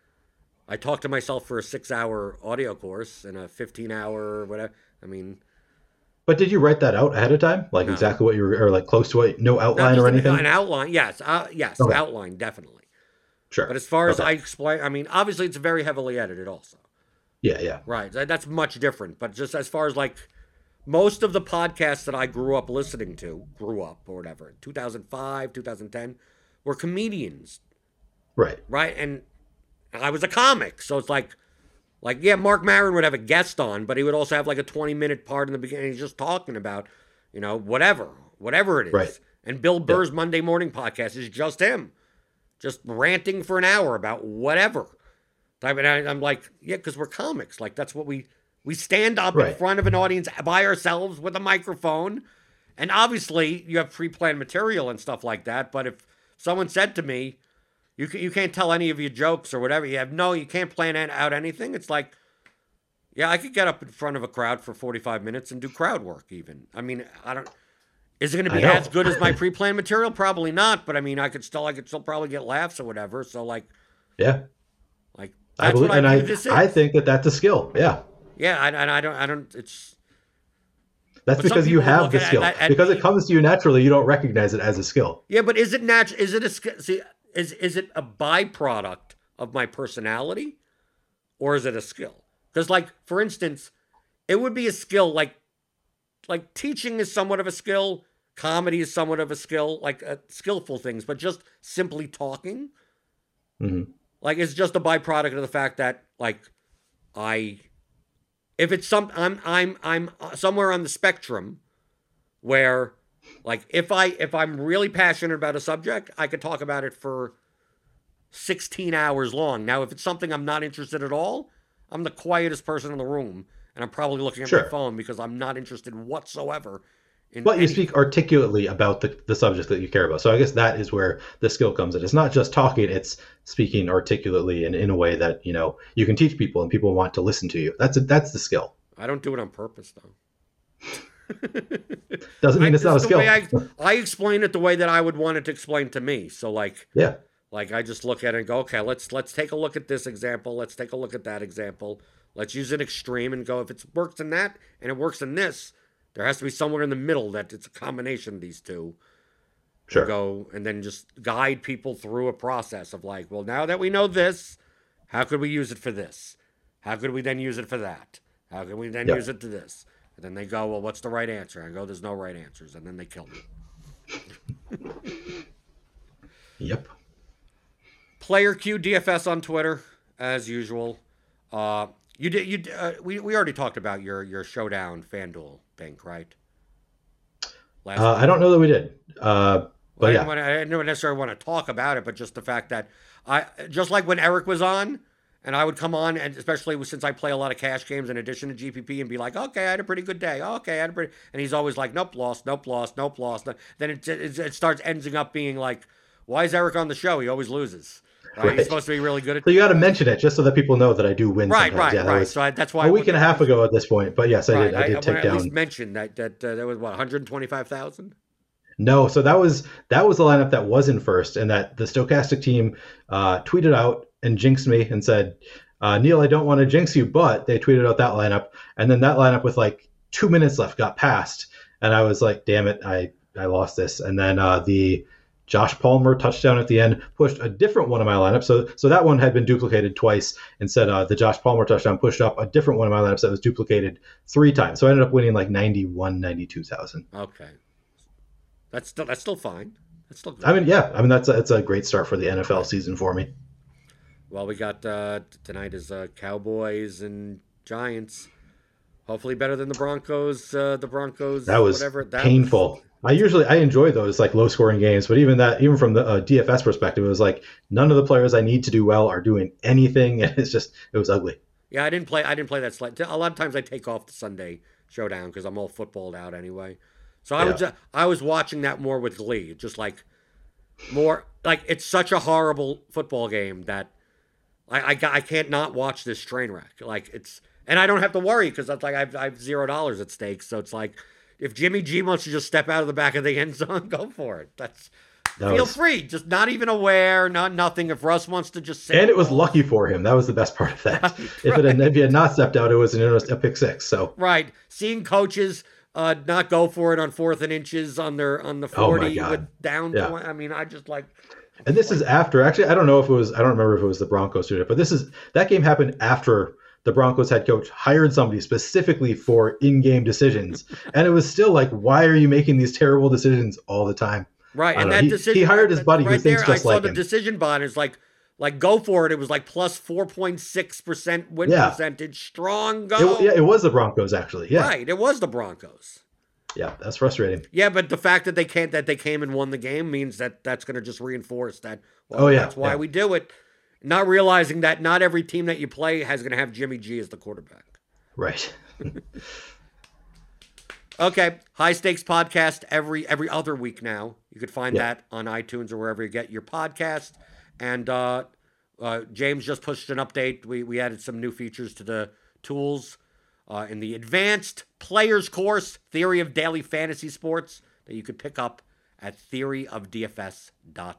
I talked to myself for a six hour audio course and a fifteen hour whatever. I mean, but did you write that out ahead of time, like no. exactly what you were, or like close to what, no outline or anything? An outline, yes, uh, yes, okay. outline definitely. Sure. But as far as I explain, I mean, obviously it's very heavily edited, also. Yeah, yeah. Right. That's much different. But just as far as like most of the podcasts that I grew up listening to, grew up or whatever, 2005, 2010, were comedians. Right. Right. And I was a comic, so it's like, like yeah, Marc Maron would have a guest on, but he would also have like a 20 minute part in the beginning. He's just talking about, you know, whatever, whatever it is. Right. And Bill Burr's yeah. Monday Morning Podcast is just him, just ranting for an hour about whatever. I mean, I, am like, yeah, because we're comics. Like that's what we we stand up right. in front of an audience by ourselves with a microphone, and obviously you have pre-planned material and stuff like that. But if someone said to me, "You you can't tell any of your jokes or whatever," you have no, you can't plan out anything. It's like, yeah, I could get up in front of a crowd for 45 minutes and do crowd work. Even, I mean, I don't. Is it going to be as good as my pre-planned material? Probably not. But I mean, I could still, I could still probably get laughs or whatever. So like, yeah, like I believe, I and I, I think that that's a skill. Yeah. Yeah, and, and I don't, I don't. It's that's but because you have the skill. At, at, because it comes to you naturally, you don't recognize it as a skill. Yeah, but is it natural? Is it a skill? See, is is it a byproduct of my personality, or is it a skill? Because, like, for instance, it would be a skill. Like, like teaching is somewhat of a skill. Comedy is somewhat of a skill. Like uh, skillful things, but just simply talking, mm-hmm. like, it's just a byproduct of the fact that, like, I if it's some I'm I'm I'm uh, somewhere on the spectrum where like if I if I'm really passionate about a subject, I could talk about it for 16 hours long. Now if it's something I'm not interested at all, I'm the quietest person in the room and I'm probably looking at Sure. my phone because I'm not interested whatsoever But you speak articulately about the, the subject that you care about. So I guess that is where the skill comes in. It's not just talking, it's speaking articulately and in a way that, you know, you can teach people and people want to listen to you. That's a, that's the skill. I don't do it on purpose though. Doesn't mean I- it's not a skill. I, I explain it the way that I would want it to explain to me. So like yeah. like I just look at it and go, okay, let's let's take a look at this example. Let's take a look at that example. Let's use an extreme and go if it works in that and it works in this, there has to be somewhere in the middle that it's a combination of these two. Sure. Go and then just guide people through a process of like, well, now that we know this, how could we use it for this? How could we then use it for that? How can we then Yeah. use it to this? And then they go, well, what's the right answer? I go, there's no right answers, and then they kill me. Yep. Player Q DFS on Twitter as usual. Uh, you did you uh, we we already talked about your your showdown FanDuel bank right? Last Uh, I don't know that we did. Uh, but I, yeah. didn't wanna, I didn't necessarily want to talk about it, but just the fact that I just like when Eric was on, and I would come on, and especially since I play a lot of cash games in addition to GPP, and be like, okay, I had a pretty good day. Okay, I had a pretty, and he's always like, nope, lost, nope, lost, nope, lost. Then it it, it starts ending up being like, why is Eric on the show? He always loses. Right? Right. He's supposed to be really good at. So you got to mention it just so that people know that I do win. Right, sometimes. right, yeah, right. was So I, that's why a I week and a half ago at this point. But yes, I did. Right, I did I, take at down. least mention that that uh, there was what 125,000. No, so that was that was the lineup that was in first, and that the Stokastic team uh, tweeted out and jinxed me and said, uh, "Neil, I don't want to jinx you," but they tweeted out that lineup, and then that lineup with like two minutes left got passed, and I was like, "Damn it, I I lost this." And then uh, the Josh Palmer touchdown at the end pushed a different one of my lineups. So so that one had been duplicated twice. Instead, uh, the Josh Palmer touchdown pushed up a different one of my lineups that was duplicated three times. So I ended up winning like 91, 92,000. Okay, that's still that's still fine. That's still good. I mean, yeah, I mean that's a, it's a great start for the NFL season for me. Well, we got uh, tonight is uh, Cowboys and Giants. Hopefully, better than the Broncos. Uh, the Broncos. That was whatever. That painful. was- I usually I enjoy those like low scoring games, but even that even from the uh, DFS perspective, it was like none of the players I need to do well are doing anything, and it's just it was ugly. yeah, I didn't play. I didn't play that slate. A lot of times I take off the Sunday showdown because I'm all footballed out anyway. So I was Yeah. just, I was watching that more with glee, just like more like it's such a horrible football game that I I, I can't not watch this train wreck. Like it's and I don't have to worry because that's like I've I have zero dollars at stake. So it's like if Jimmy G wants to just step out of the back of the end zone, go for it. That's That feel was- free, just not even aware, not nothing. If Russ wants to just sit and it was lucky for him. That was the best part of that. Right, if it had, if he had not stepped out, it was an a pick six. So Right. Seeing coaches uh, not go for it on fourth and inches on their on the Oh forty with down. Yeah. I mean, I just like. And this is after actually I don't know if it was I don't remember if it was the Broncos doing it, but this is that game happened after the Broncos head coach hired somebody specifically for in-game decisions. and it was still like, why are you making these terrible decisions all the time? Right, and that He- decision he hired his buddy who right thinks there, just I saw like the him. decision bond is like, like go for it. It was like plus four point six percent win Yeah. percentage. Strong go. It, yeah, it was the Broncos actually. Yeah. Right, it was the Broncos. Yeah, that's frustrating. Yeah, but the fact that they can't that they came and won the game means that that's going to just reinforce that. Well, Oh, yeah, that's why yeah. we do it. Not realizing that not every team that you play has going to have Jimmy G as the quarterback. Right. Okay, high stakes podcast every every other week now. You could find Yeah. that on iTunes or wherever you get your podcast. And uh, uh, James just pushed an update. We we added some new features to the tools uh, in the advanced players course, Theory of Daily Fantasy Sports, that you could pick up at theoryofdfs.com.